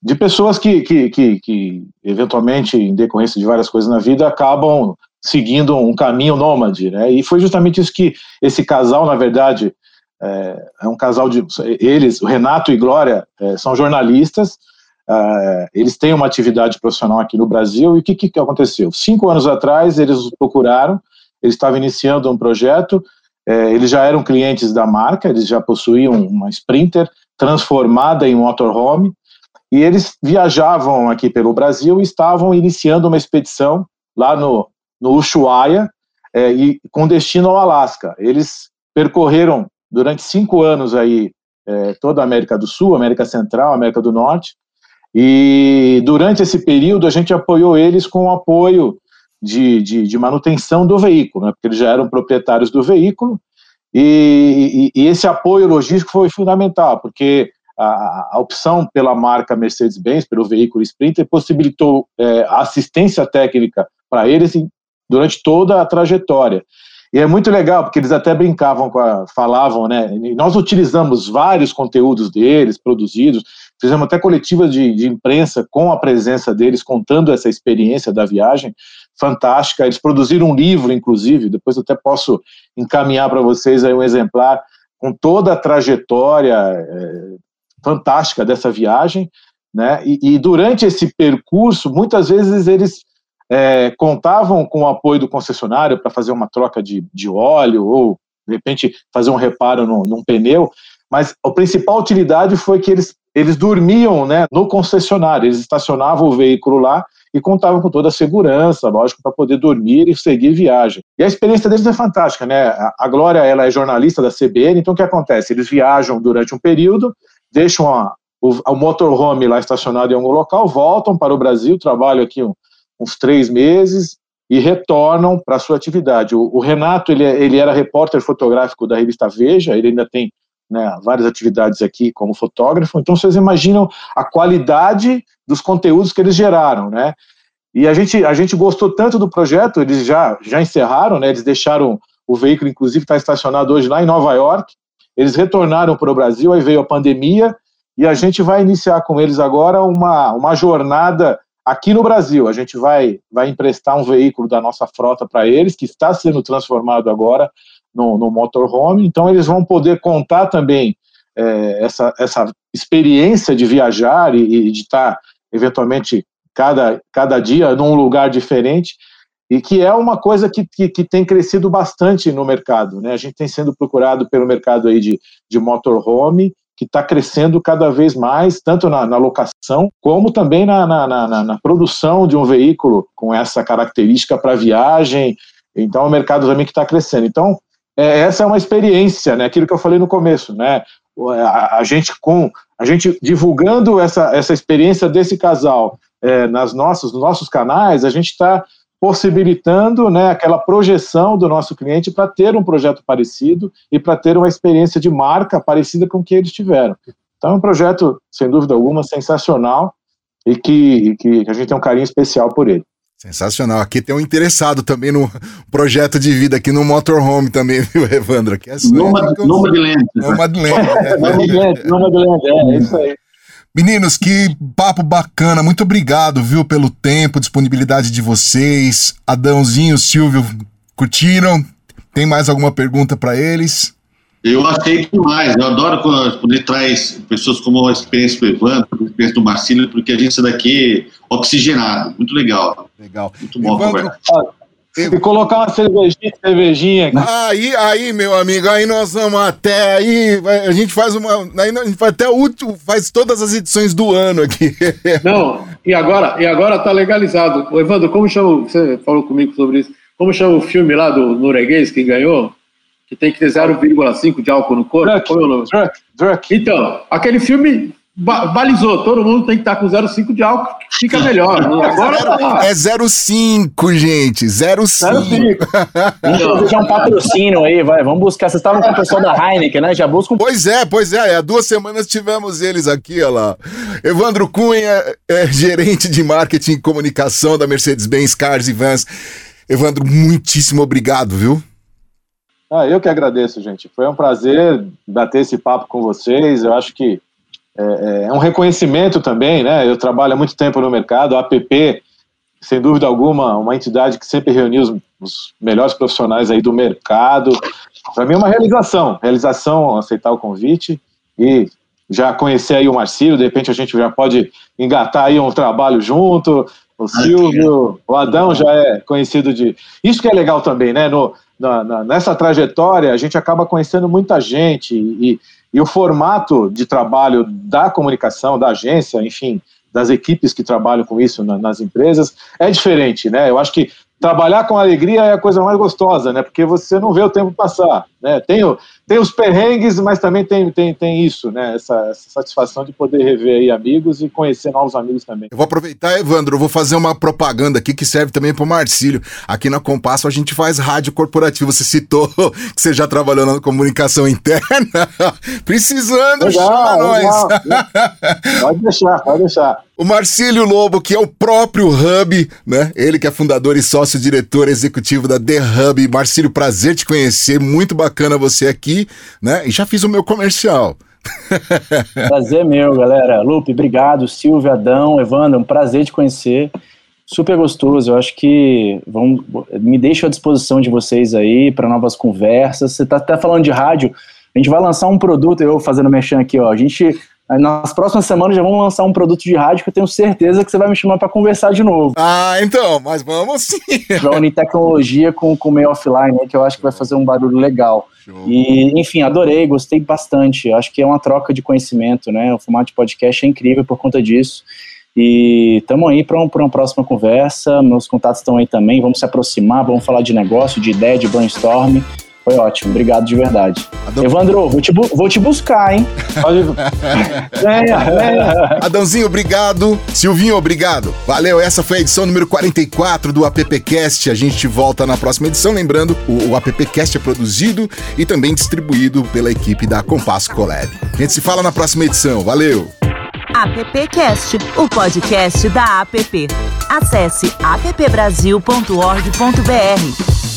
de pessoas que, que, que, que, eventualmente, em decorrência de várias coisas na vida, acabam seguindo um caminho nômade, né, e foi justamente isso que esse casal, na verdade, é, é um casal de, eles, Renato e Glória, é, são jornalistas, Uh, eles têm uma atividade profissional aqui no Brasil. E o que, que aconteceu? Cinco anos atrás eles procuraram, eles estavam iniciando um projeto, eh, eles já eram clientes da marca, eles já possuíam uma Sprinter transformada em motorhome. E eles viajavam aqui pelo Brasil e estavam iniciando uma expedição lá no, no Ushuaia eh, e com destino ao Alasca. Eles percorreram durante cinco anos aí eh, toda a América do Sul, América Central, América do Norte e durante esse período a gente apoiou eles com o apoio de, de, de manutenção do veículo, né, porque eles já eram proprietários do veículo, e, e, e esse apoio logístico foi fundamental, porque a, a opção pela marca Mercedes-Benz, pelo veículo Sprinter, possibilitou é, assistência técnica para eles durante toda a trajetória. E é muito legal, porque eles até brincavam, a, falavam, né? Nós utilizamos vários conteúdos deles, produzidos, fizemos até coletivas de, de imprensa com a presença deles, contando essa experiência da viagem fantástica. Eles produziram um livro, inclusive, depois eu até posso encaminhar para vocês aí um exemplar com toda a trajetória é, fantástica dessa viagem, né? E, e, durante esse percurso, muitas vezes eles é, contavam com o apoio do concessionário para fazer uma troca de, de óleo ou, de repente, fazer um reparo no, num pneu, mas a principal utilidade foi que eles, eles dormiam né, no concessionário, eles estacionavam o veículo lá e contavam com toda a segurança, lógico, para poder dormir e seguir viagem. E a experiência deles é fantástica, né? A Glória, ela é jornalista da CBN, então o que acontece? Eles viajam durante um período, deixam a, o, o motorhome lá estacionado em algum local, voltam para o Brasil, trabalham aqui um, uns três meses e retornam para a sua atividade. O, o, Renato, ele, ele era repórter fotográfico da revista Veja, ele ainda tem né, várias atividades aqui como fotógrafo, então vocês imaginam a qualidade dos conteúdos que eles geraram, né? E a gente, a gente gostou tanto do projeto, eles já, já encerraram, né? Eles deixaram o veículo, inclusive, está estacionado hoje lá em Nova York. Eles retornaram para o Brasil, aí veio a pandemia, e a gente vai iniciar com eles agora uma, uma jornada Aqui no Brasil, a gente vai, vai emprestar um veículo da nossa frota para eles, que está sendo transformado agora no, no motorhome, então eles vão poder contar também é, essa, essa experiência de viajar e, e de estar, eventualmente, cada, cada dia num lugar diferente, e que é uma coisa que, que, que, tem crescido bastante no mercado. Né? A gente tem sendo procurado pelo mercado aí de, de motorhome, que está crescendo cada vez mais, tanto na, na locação, como também na, na, na, na, produção de um veículo com essa característica para viagem. Então, é um mercado também que está crescendo. Então, é, essa é uma experiência, né? aquilo que eu falei no começo. Né? A, a gente com a gente divulgando essa, essa experiência desse casal é, nas nossas, nos nossos canais, a gente está possibilitando né, aquela projeção do nosso cliente para ter um projeto parecido e para ter uma experiência de marca parecida com o que eles tiveram. Então é um projeto, sem dúvida alguma, sensacional e que, que a gente tem um carinho especial por ele. Sensacional. Aqui tem um interessado também no projeto de vida aqui no Motorhome também, [LAUGHS] viu, Evandro? Aqui é Nômade Land. Nômade Land. Nômade Land, [LAUGHS] é isso aí. Meninos, que papo bacana. Muito obrigado, viu, pelo tempo, disponibilidade de vocês. Adãozinho, Silvio, curtiram? Tem mais alguma pergunta para eles? Eu achei demais. Eu adoro quando poder traz pessoas como a experiência do Evandro, a experiência do Marcílio, porque a gente sai daqui oxigenado. Muito legal. Legal. Muito bom Evandro, e colocar uma cervejinha, cervejinha aqui. Aí, aí, meu amigo, aí nós vamos até aí, a gente faz uma, aí a gente faz até o último, faz todas as edições do ano aqui. [LAUGHS] Não, e agora, e agora tá legalizado. O Evandro, como chama, você falou comigo sobre isso, como chama o filme lá do norueguês que ganhou? Que tem que ter 0,5 de álcool no corpo? Druck, é Druck, Druck. Então, aquele filme balizou, todo mundo tem que estar com 0,5 de álcool, fica melhor. [LAUGHS] Agora tá. É 0,5, gente. 0,5. Vamos já um patrocínio aí, vai. Vamos buscar. Vocês estavam com o pessoal da Heineken, né? Já buscam. Pois é, pois é. Há duas semanas tivemos eles aqui, olha lá. Evandro Cunha, é gerente de marketing e comunicação da Mercedes-Benz Cars e Vans. Evandro, muitíssimo obrigado, viu? Ah, eu que agradeço, gente. Foi um prazer bater esse papo com vocês. Eu acho que é, é, é, um reconhecimento também, né? Eu trabalho há muito tempo no mercado, a APP, sem dúvida alguma, uma entidade que sempre reuniu os, os melhores profissionais aí do mercado. Para mim é uma realização, realização aceitar o convite e já conhecer aí o Marcílio, de repente a gente já pode engatar aí um trabalho junto. O Silvio, o Adão já é conhecido de. Isso que é legal também, né? No, na, na, nessa trajetória, a gente acaba conhecendo muita gente e, e o formato de trabalho da comunicação, da agência, enfim, das equipes que trabalham com isso na, nas empresas é diferente, né? Eu acho que trabalhar com alegria é a coisa mais gostosa, né? Porque você não vê o tempo passar. Né? Tem, o, tem os perrengues, mas também tem, tem, tem isso, né? Essa, essa, satisfação de poder rever aí amigos e conhecer novos amigos também. Eu vou aproveitar, Evandro, eu vou fazer uma propaganda aqui que serve também para o Marcílio. Aqui na Compasso a gente faz rádio corporativa. Você citou [LAUGHS] que você já trabalhou na comunicação interna. [LAUGHS] Precisando, legal, chama legal. nós. [LAUGHS] pode deixar, pode deixar. O Marcílio Lobo, que é o próprio Hub, né? Ele que é fundador e sócio-diretor executivo da The Hub. Marcílio, prazer te conhecer, muito bacana você aqui, né? E já fiz o meu comercial. [LAUGHS] Prazer meu, galera. Lupe, obrigado. Silvia, Adão, Evandro, um prazer te conhecer. Super gostoso. Eu acho que vão, me deixo à disposição de vocês aí para novas conversas. Você está até falando de rádio. A gente vai lançar um produto, eu fazendo mexendo aqui, ó. A gente nas próximas semanas já vamos lançar um produto de rádio que eu tenho certeza que você vai me chamar para conversar de novo. Ah, então, mas vamos sim. Vai unir tecnologia com o meio offline, né, que eu acho que vai fazer um barulho legal. Show. E, enfim, adorei, gostei bastante. Acho que é uma troca de conhecimento, né? O formato de podcast é incrível por conta disso. E estamos aí para um, uma próxima conversa. Meus contatos estão aí também. Vamos se aproximar, vamos falar de negócio, de ideia, de brainstorm. Foi ótimo, obrigado de verdade. Adão... Evandro, vou te, vou te buscar, hein? [LAUGHS] venha, venha. Adãozinho, obrigado. Silvinho, obrigado. Valeu, essa foi a edição número 44 do AppCast. A gente volta na próxima edição. Lembrando, o, o AppCast é produzido e também distribuído pela equipe da Compasso Collab. A gente se fala na próxima edição. Valeu! AppCast, o podcast da App. Acesse appbrasil.org.br